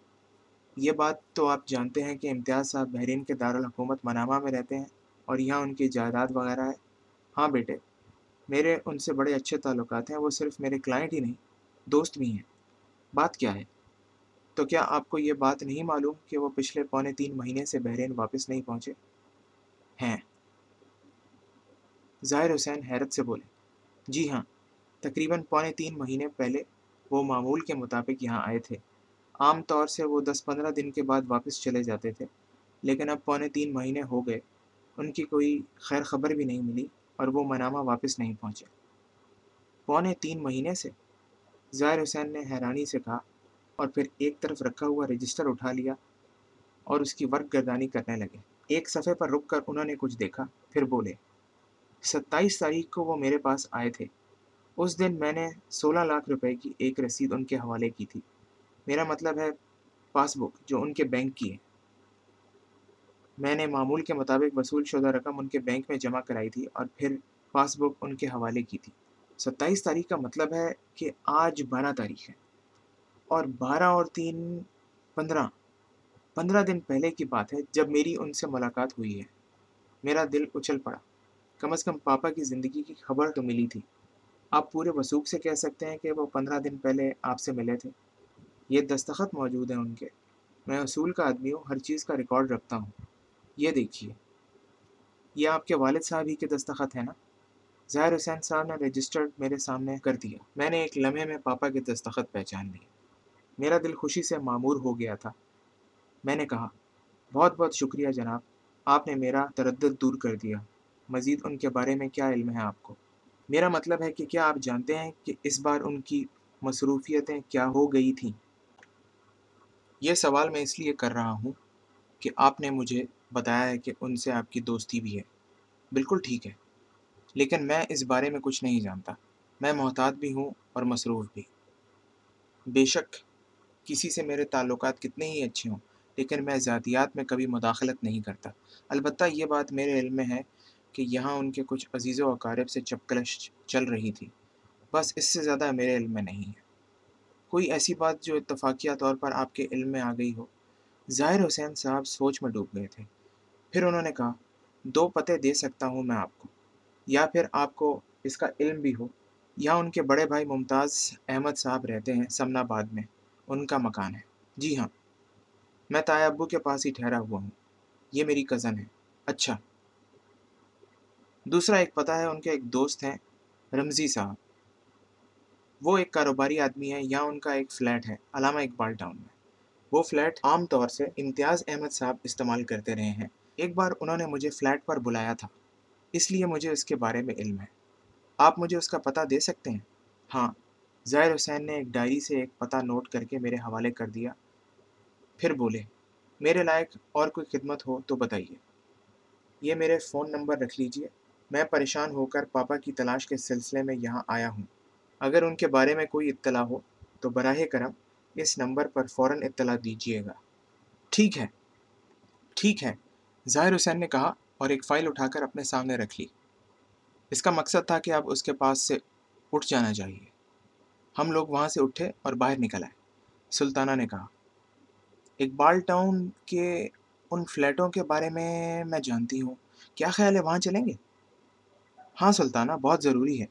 یہ بات تو آپ جانتے ہیں کہ امتیاز صاحب بحرین کے دارالحکومت منامہ میں رہتے ہیں اور یہاں ان کی جائیداد وغیرہ ہے۔ ہاں بیٹے، میرے ان سے بڑے اچھے تعلقات ہیں، وہ صرف میرے کلائنٹ ہی نہیں، دوست بھی ہیں۔ بات کیا ہے؟ تو کیا آپ کو یہ بات نہیں معلوم کہ وہ پچھلے پونے تین مہینے سے بحرین واپس نہیں پہنچے؟ ہیں۔ ظاہر حسین حیرت سے بولے جی ہاں تقریباً پونے تین مہینے پہلے وہ معمول کے مطابق یہاں آئے تھے۔ عام طور سے وہ دس پندرہ دن کے بعد واپس چلے جاتے تھے، لیکن اب پونے تین مہینے ہو گئے، ان کی کوئی خیر خبر بھی نہیں ملی اور وہ منامہ واپس نہیں پہنچے۔ پونے تین مہینے سے؟ ظاہر حسین نے حیرانی سے کہا اور پھر ایک طرف رکھا ہوا رجسٹر اٹھا لیا اور اس کی ورک گردانی کرنے لگے۔ ایک صفحے پر رک کر انہوں نے کچھ دیکھا، پھر بولے ستائیس تاریخ کو وہ میرے پاس آئے تھے۔ اس دن میں نے سولہ لاکھ روپے کی ایک رسید ان کے حوالے کی تھی۔ میرا مطلب ہے پاس بک جو ان کے بینک کی ہے۔ میں نے معمول کے مطابق وصول شدہ رقم ان کے بینک میں جمع کرائی تھی اور پھر پاس بک ان کے حوالے کی تھی۔ ستائیس تاریخ کا مطلب ہے کہ آج بارہ تاریخ ہے اور بارہ اور تین پندرہ۔ پندرہ دن پہلے کی بات ہے جب میری ان سے ملاقات ہوئی ہے۔ میرا دل اچھل پڑا۔ کم از کم پاپا کی زندگی کی خبر تو ملی تھی۔ آپ پورے وسوخ سے کہہ سکتے ہیں کہ وہ پندرہ دن پہلے آپ سے ملے تھے۔ یہ دستخط موجود ہیں ان کے۔ میں اصول کا آدمی ہوں، ہر چیز کا ریکارڈ رکھتا ہوں۔ یہ دیکھیے۔ یہ آپ کے والد صاحب ہی کے دستخط ہیں نا؟ ظاہر حسین صاحب نے رجسٹرڈ میرے سامنے کر دیا۔ میں نے ایک لمحے میں پاپا کے دستخط پہچان لیے۔ میرا دل خوشی سے معمور ہو گیا تھا۔ میں نے کہا، بہت بہت شکریہ جناب، آپ نے میرا تردد دور کر دیا۔ مزید ان کے بارے میں کیا علم ہے آپ کو؟ میرا مطلب ہے کہ کیا آپ جانتے ہیں کہ اس بار ان کی مصروفیتیں کیا ہو گئی تھیں؟ یہ سوال میں اس لیے کر رہا ہوں کہ آپ نے مجھے بتایا ہے کہ ان سے آپ کی دوستی بھی ہے۔ بالکل ٹھیک ہے۔ لیکن میں اس بارے میں کچھ نہیں جانتا۔ میں محتاط بھی ہوں اور مصروف بھی۔ بے شک کسی سے میرے تعلقات کتنے ہی اچھے ہوں، لیکن میں ذاتیات میں کبھی مداخلت نہیں کرتا۔ البتہ یہ بات میرے علم میں ہے کہ یہاں ان کے کچھ عزیز و اقارب سے چپکلش چل رہی تھی۔ بس اس سے زیادہ میرے علم میں نہیں ہے۔ کوئی ایسی بات جو اتفاقیہ طور پر آپ کے علم میں آ گئی ہو۔ ظاہر حسین صاحب سوچ میں ڈوب گئے تھے۔ پھر انہوں نے کہا، دو پتے دے سکتا ہوں میں آپ کو۔ یا پھر آپ کو اس کا علم بھی ہو۔ یہاں ان کے بڑے بھائی ممتاز احمد صاحب رہتے ہیں سمنا آباد میں۔ ان کا مکان ہے۔ جی ہاں میں تایا ابو کے پاس ہی ٹھہرا ہوا ہوں۔ یہ میری کزن ہے۔ اچھا۔ دوسرا ایک پتہ ہے، ان کے ایک دوست ہیں رمضی صاحب۔ وہ ایک کاروباری آدمی ہے یہاں ان کا ایک فلیٹ ہے، علامہ اقبال ٹاؤن میں۔ وہ فلیٹ عام طور سے امتیاز احمد صاحب استعمال کرتے رہے ہیں۔ ایک بار انہوں نے مجھے فلیٹ پر بلایا تھا، اس لیے مجھے اس کے بارے میں علم ہے۔ آپ مجھے اس کا پتہ دے سکتے ہیں؟ ہاں۔ ظاہر حسین نے ایک ڈائری سے ایک پتہ نوٹ کر کے میرے حوالے کر دیا۔ پھر بولے، میرے لائق اور کوئی خدمت ہو تو بتائیے۔ یہ میرے فون نمبر رکھ لیجیے۔ میں پریشان ہو کر پاپا کی تلاش کے سلسلے میں یہاں آیا ہوں۔ اگر ان کے بارے میں کوئی اطلاع ہو تو براہ کرم اس نمبر پر فوراً اطلاع دیجیے گا۔ ٹھیک ہے۔ ٹھیک ہے۔ ظاہر حسین نے کہا اور ایک فائل اٹھا کر اپنے سامنے رکھ لی۔ اس کا مقصد تھا کہ اب اس کے پاس سے اٹھ جانا چاہیے۔ ہم لوگ وہاں سے اٹھے اور باہر نکل آئے۔ سلطانہ نے کہا اقبال ٹاؤن کے ان فلیٹوں کے بارے میں میں جانتی ہوں۔ کیا خیال ہے؟ وہاں چلیں گے؟ ہاں سلطانہ، بہت ضروری ہے۔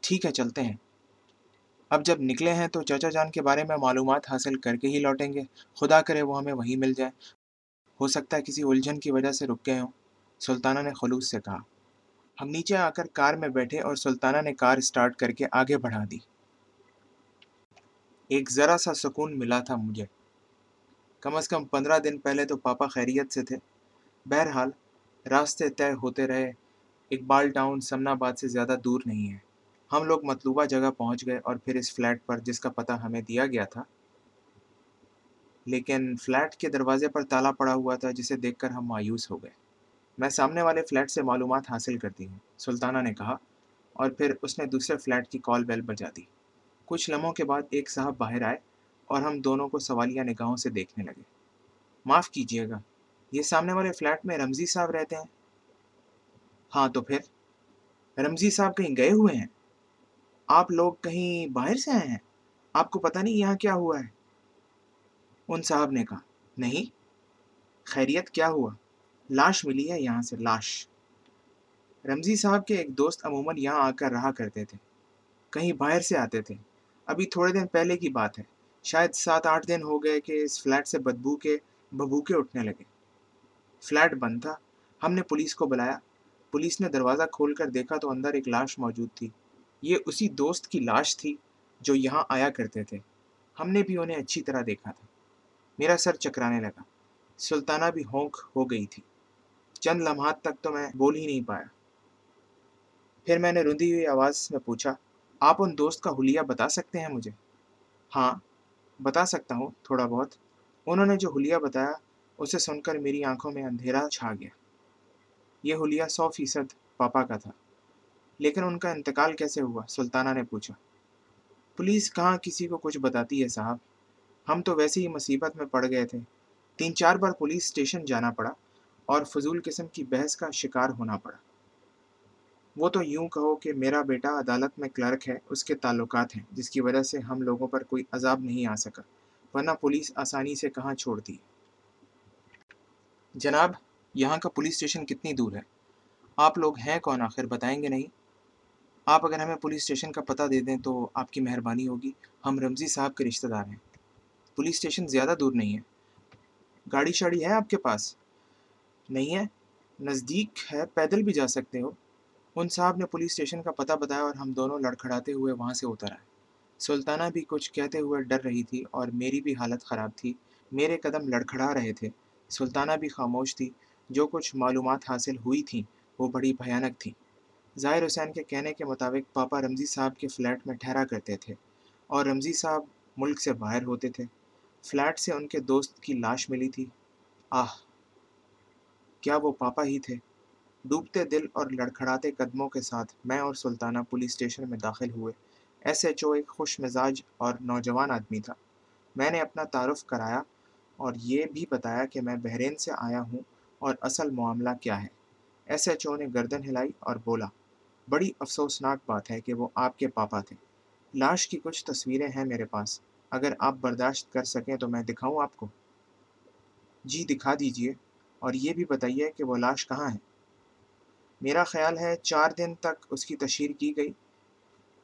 ٹھیک ہے، چلتے ہیں۔ اب جب نکلے ہیں تو چاچا جان کے بارے میں معلومات حاصل کر کے ہی لوٹیں گے۔ خدا کرے وہ ہمیں وہیں مل جائے۔ ہو سکتا ہے کسی الجھن کی وجہ سے رک گئے ہوں۔ سلطانہ نے خلوص سے کہا۔ ہم نیچے آ کر کار میں بیٹھے اور سلطانہ نے کار اسٹارٹ کر کے آگے بڑھا دی۔ ایک ذرا سا سکون ملا تھا مجھے۔ کم از کم پندرہ دن پہلے تو پاپا خیریت سے تھے۔ بہرحال، راستے طے ہوتے رہے۔ اقبال ٹاؤن سمنا آباد سے زیادہ دور نہیں ہے۔ ہم لوگ مطلوبہ جگہ پہنچ گئے اور پھر اس فلیٹ پر جس کا پتہ ہمیں دیا گیا تھا۔ لیکن فلیٹ کے دروازے پر تالا پڑا ہوا تھا جسے دیکھ کر ہم مایوس ہو گئے۔ میں سامنے والے فلیٹ سے معلومات حاصل کرتی ہوں، سلطانہ نے کہا۔ اور پھر اس نے دوسرے فلیٹ کی کال بیل بجا دی۔ کچھ لمحوں کے بعد ایک صاحب باہر آئے اور ہم دونوں کو سوالیہ نگاہوں سے دیکھنے لگے۔ معاف کیجیے گا، یہ سامنے والے فلیٹ میں رمضی صاحب رہتے ہیں۔ ہاں تو پھر؟ رمضی صاحب کہیں گئے ہوئے ہیں؟ آپ لوگ کہیں باہر سے آئے ہیں؟ آپ کو پتہ نہیں یہاں کیا ہوا ہے؟ ان صاحب نے کہا، نہیں۔ خیریت کیا ہوا؟ لاش ملی ہے یہاں سے، لاش۔ رمضی صاحب کے ایک دوست عموماً یہاں آ کر رہا کرتے تھے۔ کہیں باہر سے آتے تھے۔ ابھی تھوڑے دن پہلے کی بات ہے۔ شاید سات آٹھ دن ہو گئے کہ اس فلیٹ سے بدبو کے ببوکے اٹھنے لگے۔ فلیٹ بند تھا۔ ہم نے پولیس کو بلایا۔ پولیس نے دروازہ کھول کر دیکھا تو اندر ایک لاش موجود تھی۔ یہ اسی دوست کی لاش تھی جو یہاں آیا کرتے تھے۔ ہم نے بھی انہیں اچھی طرح دیکھا تھا۔ میرا سر چکرانے لگا۔ سلطانہ بھی ہونک ہو گئی تھی۔ چند لمحات تک تو میں بول ہی نہیں پایا۔ پھر میں نے رندی ہوئی آواز میں پوچھا، آپ ان دوست کا حلیہ بتا سکتے ہیں مجھے؟ ہاں بتا سکتا ہوں تھوڑا بہت۔ انہوں نے جو حلیہ بتایا، اسے سن کر میری آنکھوں میں اندھیرا چھا گیا۔ یہ حلیہ سو فیصد پاپا کا تھا۔ لیکن ان کا انتقال کیسے ہوا؟ سلطانہ نے پوچھا۔ پولیس کہاں کسی کو کچھ بتاتی ہے صاحب؟ ہم تو ویسے ہی مصیبت میں پڑ گئے تھے۔ تین چار بار پولیس اسٹیشن جانا پڑا اور فضول قسم کی بحث کا شکار ہونا پڑا۔ وہ تو یوں کہو کہ میرا بیٹا عدالت میں کلرک ہے، اس کے تعلقات ہیں، جس کی وجہ سے ہم لوگوں پر کوئی عذاب نہیں آ سکا، ورنہ پولیس آسانی سے کہاں چھوڑتی۔ جناب یہاں کا پولیس اسٹیشن کتنی دور ہے؟ آپ لوگ ہیں کون آخر؟ بتائیں گے نہیں؟ آپ اگر ہمیں پولیس اسٹیشن کا پتہ دے دیں تو آپ کی مہربانی ہوگی۔ ہم رمضی صاحب کے رشتہ دار ہیں۔ پولیس اسٹیشن زیادہ دور نہیں ہے۔ گاڑی شاڑی ہے آپ کے پاس؟ نہیں ہے؟ نزدیک ہے، پیدل بھی جا سکتے ہو۔ ان صاحب نے پولیس اسٹیشن کا پتہ بتایا اور ہم دونوں لڑکھڑاتے ہوئے وہاں سے اتر آئے۔ سلطانہ بھی کچھ کہتے ہوئے ڈر رہی تھی اور میری بھی حالت خراب تھی۔ میرے قدم لڑکھڑا رہے تھے۔ سلطانہ بھی خاموش تھی۔ جو کچھ معلومات حاصل ہوئی تھیں، وہ بڑی بھیانک تھیں۔ ظاہر حسین کے کہنے کے مطابق پاپا رمضی صاحب کے فلیٹ میں ٹھہرا کرتے تھے اور رمضی صاحب ملک سے باہر ہوتے تھے۔ فلیٹ سے ان کے دوست کی لاش ملی تھی۔ آہ، کیا وہ پاپا ہی تھے؟ ڈوبتے دل اور لڑکھڑاتے قدموں کے ساتھ میں اور سلطانہ پولیس اسٹیشن میں داخل ہوئے۔ ایس ایچ او ایک خوش مزاج اور نوجوان آدمی تھا۔ میں نے اپنا تعارف کرایا اور یہ بھی بتایا کہ میں بحرین سے آیا ہوں اور اصل معاملہ کیا ہے؟ ایس ایچ او نے گردن ہلائی اور بولا، بڑی افسوسناک بات ہے کہ وہ آپ کے پاپا تھے۔ لاش کی کچھ تصویریں ہیں میرے پاس۔ اگر آپ برداشت کر سکیں تو میں دکھاؤں آپ کو۔ جی دکھا دیجیے۔ اور یہ بھی بتائیے کہ وہ لاش کہاں ہے۔ میرا خیال ہے چار دن تک اس کی تشہیر کی گئی۔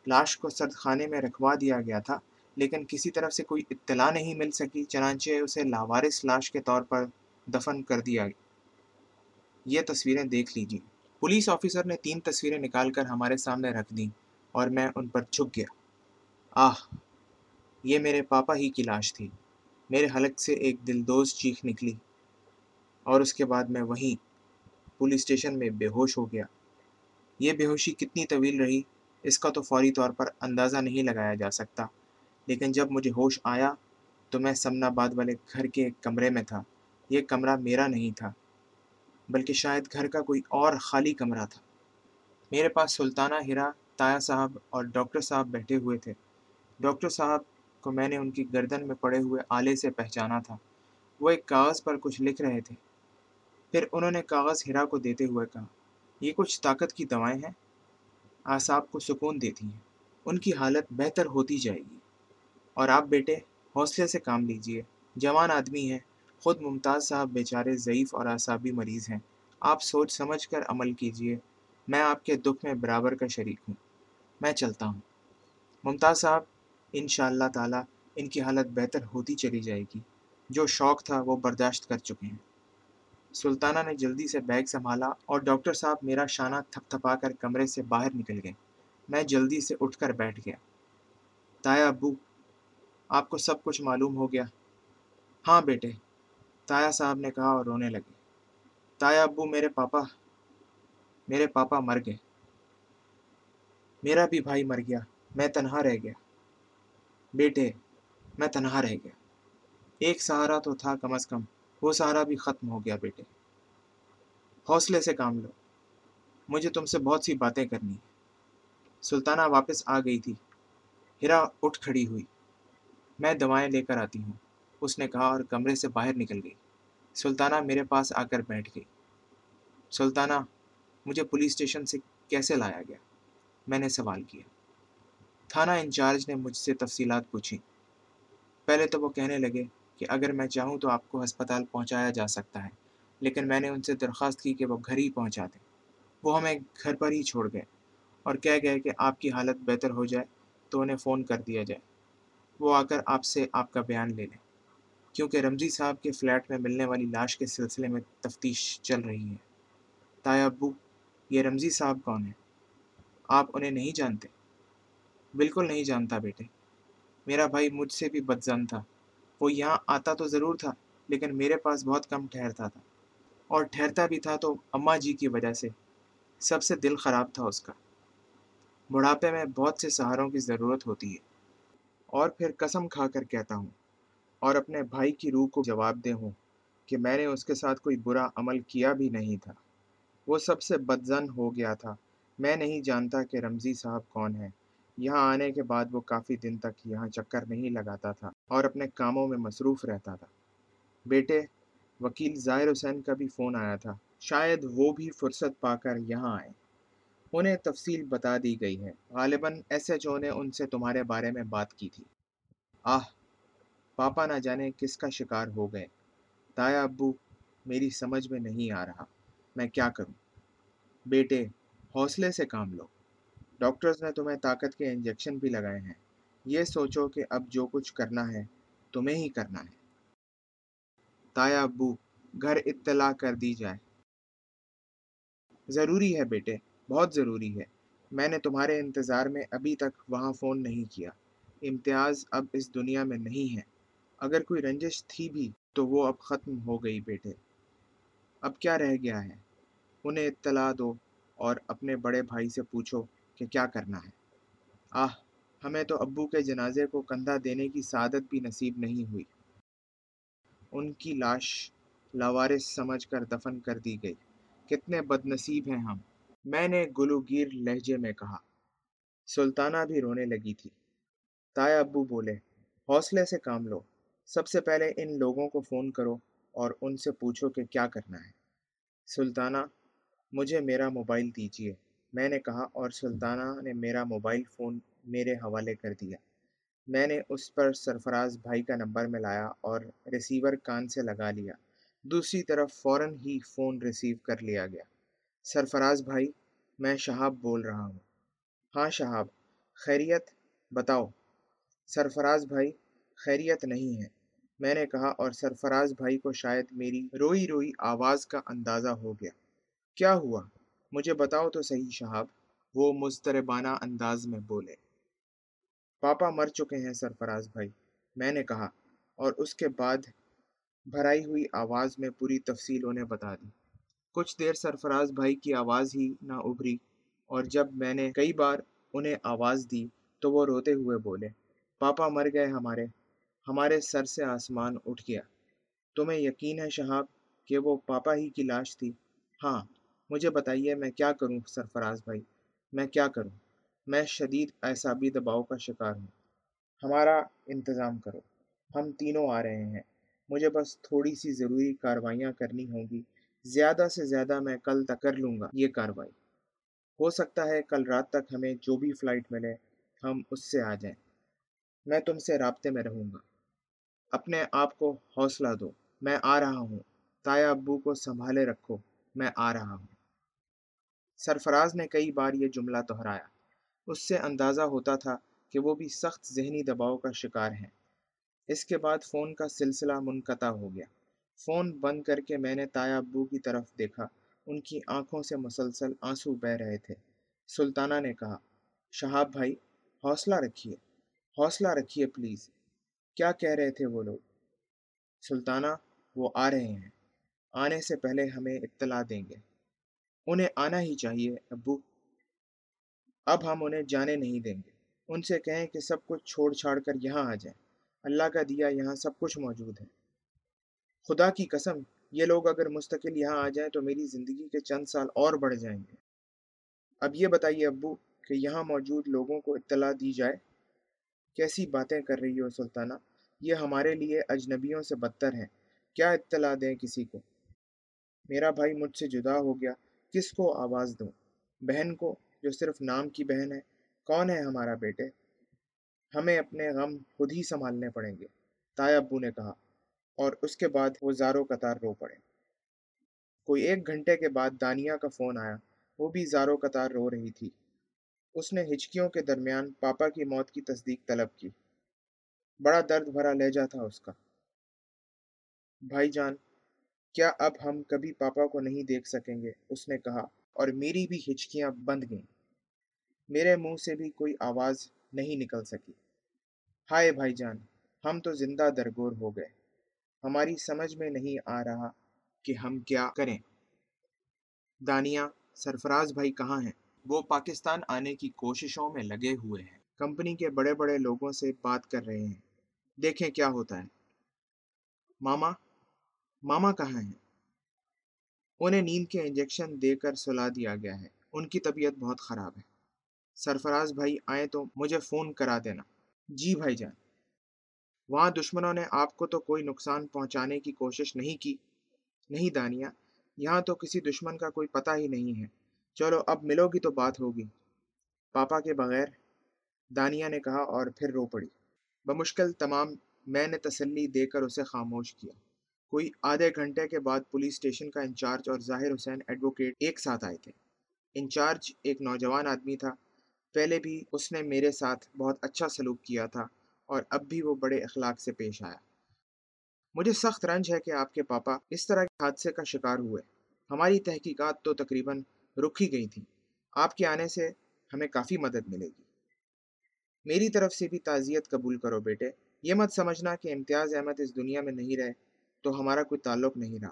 لاش کو سرد خانے میں رکھوا دیا گیا تھا، لیکن کسی طرف سے کوئی اطلاع نہیں مل سکی، چنانچہ اسے لاوارث لاش کے طور پر دفن کر دیا گیا۔ یہ تصویریں دیکھ لیجیے پولیس آفیسر نے تین تصویریں نکال کر ہمارے سامنے رکھ دیں اور میں ان پر جھک گیا۔ آہ، یہ میرے پاپا ہی کی لاش تھی۔ میرے حلق سے ایک دلدوز چیخ نکلی اور اس کے بعد میں وہیں پولیس اسٹیشن میں بے ہوش ہو گیا۔ یہ بے ہوشی کتنی طویل رہی، اس کا تو فوری طور پر اندازہ نہیں لگایا جا سکتا۔ لیکن جب مجھے ہوش آیا تو میں سمنا آباد والے گھر کے ایک کمرے میں تھا۔ یہ کمرہ میرا نہیں تھا۔ بلکہ شاید گھر کا کوئی اور خالی کمرہ تھا۔ میرے پاس سلطانہ ہرا، تایا صاحب اور ڈاکٹر صاحب بیٹھے ہوئے تھے۔ ڈاکٹر صاحب کو میں نے ان کی گردن میں پڑے ہوئے آلے سے پہچانا تھا۔ وہ ایک کاغذ پر کچھ لکھ رہے تھے۔ پھر انہوں نے کاغذ ہرا کو دیتے ہوئے کہا، یہ کچھ طاقت کی دوائیں ہیں؟ اعصاب کو سکون دیتی ہیں۔ ان کی حالت بہتر ہوتی جائے گی۔ اور آپ بیٹے، حوصلے سے کام لیجیے۔ جوان آدمی ہیں خود ممتاز صاحب بیچارے ضعیف اور اعصابی مریض ہیں۔ آپ سوچ سمجھ کر عمل کیجیے۔ میں آپ کے دکھ میں برابر کا شریک ہوں۔ میں چلتا ہوں۔ ممتاز صاحب ان شاء اللہ تعالیٰ ان کی حالت بہتر ہوتی چلی جائے گی۔ جو شوق تھا وہ برداشت کر چکے ہیں۔ سلطانہ نے جلدی سے بیگ سنبھالا اور ڈاکٹر صاحب میرا شانہ تھپ تھپا کر کمرے سے باہر نکل گئے۔ میں جلدی سے اٹھ کر بیٹھ گیا۔ تایا ابو، آپ کو سب کچھ معلوم ہو گیا؟ ہاں بیٹے۔ تایا صاحب نے کہا اور رونے لگے۔ تایا ابو، میرے پاپا میرے پاپا مر گئے۔ میرا بھی بھائی مر گیا، میں تنہا رہ گیا۔ بیٹے، میں تنہا رہ گیا۔ ایک سہارا تو تھا کم از کم، وہ سہارا بھی ختم ہو گیا بیٹے۔ حوصلے سے کام لو۔ مجھے تم سے بہت سی باتیں کرنی ہیں۔ سلطانہ واپس آ گئی تھی۔ ہرا اٹھ کھڑی ہوئی۔ میں دوائیں لے کر آتی ہوں۔ اس نے کہا اور کمرے سے باہر نکل گئی۔ سلطانہ میرے پاس آ کر بیٹھ گئی۔ سلطانہ، مجھے پولیس اسٹیشن سے کیسے لایا گیا؟ میں نے سوال کیا۔ تھانہ انچارج نے مجھ سے تفصیلات پوچھی پہلے تو وہ کہنے لگے کہ اگر میں چاہوں تو آپ کو ہسپتال پہنچایا جا سکتا ہے، لیکن میں نے ان سے درخواست کی کہ وہ گھر ہی پہنچا دیں۔ وہ ہمیں گھر پر ہی چھوڑ گئے اور کہہ گئے کہ آپ کی حالت بہتر ہو جائے تو انہیں فون کر دیا جائے۔ وہ آ کر آپ سے آپ کا بیان لے لیں۔ کیونکہ رمزی صاحب کے فلیٹ میں ملنے والی لاش کے سلسلے میں تفتیش چل رہی ہے۔ تایا ابو، یہ رمزی صاحب کون ہیں؟ آپ انہیں نہیں جانتے؟ بالکل نہیں جانتا بیٹے۔ میرا بھائی مجھ سے بھی بدزن تھا۔ وہ یہاں آتا تو ضرور تھا، لیکن میرے پاس بہت کم ٹھہرتا تھا۔ اور ٹھہرتا بھی تھا تو اماں جی کی وجہ سے۔ سب سے دل خراب تھا اس کا۔ بڑھاپے میں بہت سے سہاروں کی ضرورت ہوتی ہے۔ اور پھر قسم کھا کر کہتا ہوں اور اپنے بھائی کی روح کو جواب دے ہوں کہ میں نے اس کے ساتھ کوئی برا عمل کیا بھی نہیں تھا۔ وہ سب سے بدزن ہو گیا تھا۔ میں نہیں جانتا کہ رمزی صاحب کون ہے یہاں آنے کے بعد وہ کافی دن تک یہاں چکر نہیں لگاتا تھا اور اپنے کاموں میں مصروف رہتا تھا۔ بیٹے، وکیل ظاہر حسین کا بھی فون آیا تھا۔ شاید وہ بھی فرصت پا کر یہاں آئے۔ انہیں تفصیل بتا دی گئی ہے۔ غالباً ایس ایچ او نے ان سے تمہارے بارے میں بات کی تھی۔ آہ! پاپا نہ جانے کس کا شکار ہو گئے۔ تایا ابو، میری سمجھ میں نہیں آ رہا۔ میں کیا کروں؟ بیٹے، حوصلے سے کام لو۔ ڈاکٹرز نے تمہیں طاقت کے انجیکشن بھی لگائے ہیں۔ یہ سوچو کہ اب جو کچھ کرنا ہے، تمہیں ہی کرنا ہے۔ تایا ابو، گھر اطلاع کر دی جائے۔ ضروری ہے بیٹے، بہت ضروری ہے۔ میں نے تمہارے انتظار میں ابھی تک وہاں فون نہیں کیا۔ امتیاز اب اس دنیا میں نہیں ہے۔ اگر کوئی رنجش تھی بھی تو وہ اب ختم ہو گئی بیٹے۔ اب کیا رہ گیا ہے؟ انہیں اطلاع دو اور اپنے بڑے بھائی سے پوچھو کہ کیا کرنا ہے۔ آہ، ہمیں تو ابو کے جنازے کو کندھا دینے کی سعادت بھی نصیب نہیں ہوئی۔ ان کی لاش لاوارث سمجھ کر دفن کر دی گئی۔ کتنے بد نصیب ہیں ہم۔ میں نے گلوگیر لہجے میں کہا۔ سلطانہ بھی رونے لگی تھی۔ تایا ابو بولے، حوصلے سے کام لو۔ سب سے پہلے ان لوگوں کو فون کرو اور ان سے پوچھو کہ کیا کرنا ہے۔ سلطانہ، مجھے میرا موبائل دیجیے میں نے کہا اور سلطانہ نے میرا موبائل فون میرے حوالے کر دیا۔ میں نے اس پر سرفراز بھائی کا نمبر ملایا اور ریسیور کان سے لگا لیا۔ دوسری طرف فوراً ہی فون ریسیو کر لیا گیا۔ سرفراز بھائی، میں شہاب بول رہا ہوں۔ ہاں شہاب، خیریت بتاؤ۔ سرفراز بھائی، خیریت نہیں ہے۔ میں نے کہا اور سرفراز بھائی کو شاید میری روئی روئی آواز کا اندازہ ہو گیا۔ کیا ہوا؟ مجھے بتاؤ تو صحیح شہاب۔ وہ مضطربانہ انداز میں بولے۔ پاپا مر چکے ہیں سرفراز بھائی۔ میں نے کہا اور اس کے بعد بھرائی ہوئی آواز میں پوری تفصیل انہیں بتا دی۔ کچھ دیر سرفراز بھائی کی آواز ہی نہ ابھری اور جب میں نے کئی بار انہیں آواز دی تو وہ روتے ہوئے بولے۔ پاپا مر گئے ہمارے۔ ہمارے سر سے آسمان اٹھ گیا۔ تمہیں یقین ہے شہاب کہ وہ پاپا ہی کی لاش تھی؟ ہاں مجھے بتائیے میں کیا کروں سرفراز بھائی؟ میں کیا کروں؟ میں شدید اعصابی دباؤ کا شکار ہوں۔ ہمارا انتظام کرو۔ ہم تینوں آ رہے ہیں۔ مجھے بس تھوڑی سی ضروری کاروائیاں کرنی ہوں گی۔ زیادہ سے زیادہ میں کل تک کر لوں گا یہ کاروائی۔ ہو سکتا ہے کل رات تک ہمیں جو بھی فلائٹ ملے، ہم اس سے آ جائیں۔ میں تم سے رابطے میں رہوں گا۔ اپنے آپ کو حوصلہ دو۔ میں آ رہا ہوں۔ تایا ابو کو سنبھالے رکھو۔ میں آ رہا ہوں۔ سرفراز نے کئی بار یہ جملہ دہرایا۔ اس سے اندازہ ہوتا تھا کہ وہ بھی سخت ذہنی دباؤ کا شکار ہیں۔ اس کے بعد فون کا سلسلہ منقطع ہو گیا۔ فون بند کر کے میں نے تایا ابو کی طرف دیکھا۔ ان کی آنکھوں سے مسلسل آنسو بہ رہے تھے۔ سلطانہ نے کہا، شہاب بھائی، حوصلہ رکھیے۔ حوصلہ رکھیے پلیز۔ کیا کہہ رہے تھے وہ لوگ؟ سلطانہ، وہ آ رہے ہیں۔ آنے سے پہلے ہمیں اطلاع دیں گے۔ انہیں آنا ہی چاہیے، ابو۔ اب ہم انہیں جانے نہیں دیں گے۔ ان سے کہیں کہ سب کچھ چھوڑ چھاڑ کر یہاں آ جائیں۔ اللہ کا دیا یہاں سب کچھ موجود ہے۔ خدا کی قسم، یہ لوگ اگر مستقل یہاں آ جائیں تو میری زندگی کے چند سال اور بڑھ جائیں گے۔ اب یہ بتائیے ابو کہ یہاں موجود لوگوں کو اطلاع دی جائے۔ کیسی باتیں کر رہی ہو سلطانہ؟ یہ ہمارے لیے اجنبیوں سے بدتر ہیں۔ کیا اطلاع دیں کسی کو؟ میرا بھائی مجھ سے جدا ہو گیا، کس کو آواز دوں؟ بہن کو، جو صرف نام کی بہن ہے۔ کون ہے ہمارا بیٹے؟ ہمیں اپنے غم خود ہی سنبھالنے پڑیں گے، تایا ابو نے کہا۔ اور اس کے بعد وہ زاروں قطار رو پڑے۔ کوئی ایک گھنٹے کے بعد دانیہ کا فون آیا، وہ بھی زاروں قطار رو رہی تھی۔ اس نے ہچکیوں کے درمیان پاپا کی موت کی تصدیق طلب کی۔ بڑا درد بھرا لہجہ تھا اس کا۔ بھائی جان، کیا اب ہم کبھی پاپا کو نہیں دیکھ سکیں گے؟ اس نے کہا، اور میری بھی ہچکیاں بند گئیں۔ میرے منہ سے بھی کوئی آواز نہیں نکل سکی۔ ہائے بھائی جان، ہم تو زندہ درگور ہو گئے۔ ہماری سمجھ میں نہیں آ رہا کہ ہم کیا کریں۔ دانیہ، سرفراز بھائی کہاں ہیں؟ وہ پاکستان آنے کی کوششوں میں لگے ہوئے ہیں۔ کمپنی کے بڑے بڑے لوگوں سے بات کر رہے ہیں۔ دیکھیں کیا ہوتا ہے۔ ماما ماما کہاں ہیں؟ انہیں نیند کے انجیکشن دے کر سلا دیا گیا ہے۔ ان کی طبیعت بہت خراب ہے۔ سرفراز بھائی آئیں تو مجھے فون کرا دینا۔ جی بھائی جان۔ وہاں دشمنوں نے آپ کو تو کوئی نقصان پہنچانے کی کوشش نہیں کی، نہیں دانیہ۔ یہاں تو کسی دشمن کا کوئی پتہ ہی نہیں ہے۔ چلو اب ملو گی تو بات ہوگی۔ پاپا کے بغیر دانیہ نے کہا اور پھر رو پڑی۔ بمشکل تمام میں نے تسلی دے کر اسے خاموش کیا۔ کوئی آدھے گھنٹے کے بعد پولیس اسٹیشن کا انچارج اور ظاہر حسین ایڈوکیٹ ایک ساتھ آئے تھے۔ انچارج ایک نوجوان آدمی تھا۔ پہلے بھی اس نے میرے ساتھ بہت اچھا سلوک کیا تھا اور اب بھی وہ بڑے اخلاق سے پیش آیا۔ مجھے سخت رنج ہے کہ آپ کے پاپا اس طرح کے حادثے کا شکار ہوئے۔ ہماری تحقیقات تو تقریباً رک ہی گئی تھیں۔ آپ کے آنے سے ہمیں کافی مدد ملے گی۔ میری طرف سے بھی تعزیت قبول کرو بیٹے۔ یہ مت سمجھنا کہ امتیاز احمد اس دنیا میں نہیں رہے تو ہمارا کوئی تعلق نہیں رہا۔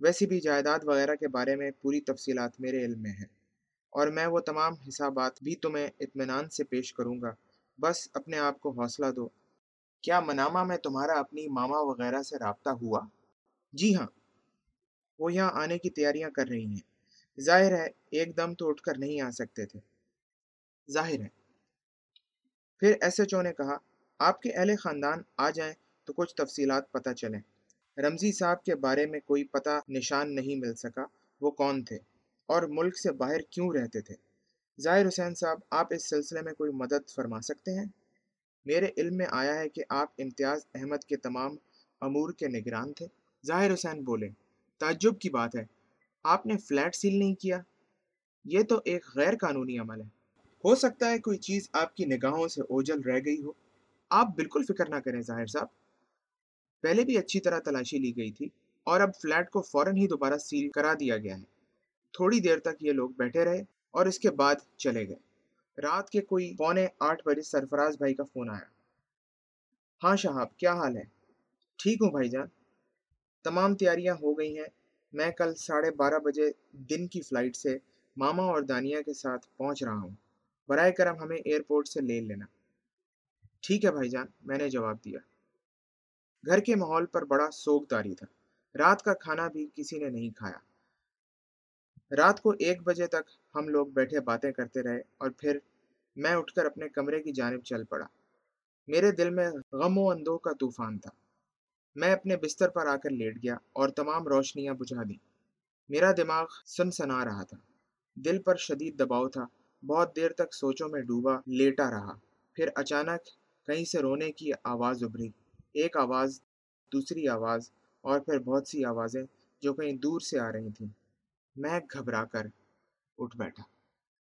ویسے بھی جائیداد وغیرہ کے بارے میں پوری تفصیلات میرے علم میں ہیں اور میں وہ تمام حسابات بھی تمہیں اطمینان سے پیش کروں گا۔ بس اپنے آپ کو حوصلہ دو۔ کیا منامہ میں تمہارا اپنی ماما وغیرہ سے رابطہ ہوا؟ جی ہاں وہ یہاں آنے کی تیاریاں کر رہی ہیں۔ ظاہر ہے ایک دم تو اٹھ کر نہیں آ سکتے تھے۔ ظاہر ہے۔ پھر ایس ایچ او نے کہا، آپ کے اہل خاندان آ جائیں تو کچھ تفصیلات پتہ چلیں۔ رمزی صاحب کے بارے میں کوئی پتہ نشان نہیں مل سکا، وہ کون تھے اور ملک سے باہر کیوں رہتے تھے؟ ظاہر حسین صاحب، آپ اس سلسلے میں کوئی مدد فرما سکتے ہیں؟ میرے علم میں آیا ہے کہ آپ امتیاز احمد کے تمام امور کے نگران تھے۔ ظاہر حسین بولے، تعجب کی بات ہے۔ آپ نے فلیٹ سیل نہیں کیا۔ یہ تو ایک غیر قانونی عمل ہے۔ ہو سکتا ہے کوئی چیز آپ کی نگاہوں سے اوجل رہ گئی ہو۔ آپ بالکل فکر نہ کریں ظاہر صاحب۔ پہلے بھی اچھی طرح تلاشی لی گئی تھی اور اب فلیٹ کو فوراً ہی دوبارہ سیل کرا دیا گیا ہے۔ تھوڑی دیر تک یہ لوگ بیٹھے رہے اور اس کے بعد چلے گئے۔ رات کے کوئی پونے آٹھ بجے سرفراز بھائی کا فون آیا۔ ہاں شہاب، کیا حال ہے؟ ٹھیک ہوں بھائی جان۔ تمام تیاریاں ہو گئی ہیں۔ میں کل ساڑھے بارہ بجے دن کی فلائٹ سے ماما اور دانیہ کے ساتھ پہنچ رہا ہوں۔ برائے کرم ہمیں ایئرپورٹ سے لے لینا۔ ٹھیک ہے بھائی جان، میں نے جواب دیا۔ گھر کے ماحول پر بڑا سوگ داری تھا۔ رات کا کھانا بھی کسی نے نہیں کھایا۔ رات کو ایک بجے تک ہم لوگ بیٹھے باتیں کرتے رہے اور پھر میں اٹھ کر اپنے کمرے کی جانب چل پڑا۔ میرے دل میں غم و اندوہ کا طوفان تھا۔ میں اپنے بستر پر آ کر لیٹ گیا اور تمام روشنیاں بجھا دیں۔ میرا دماغ سن سنا رہا تھا۔ دل پر شدید دباؤ تھا۔ بہت دیر تک سوچوں میں ڈوبا، لیٹا رہا۔ پھر اچانک کہیں سے رونے کی آواز ابھری۔ ایک آواز، دوسری آواز اور پھر بہت سی آوازیں جو کہیں دور سے آ رہی تھیں۔ میں گھبرا کر اٹھ بیٹھا۔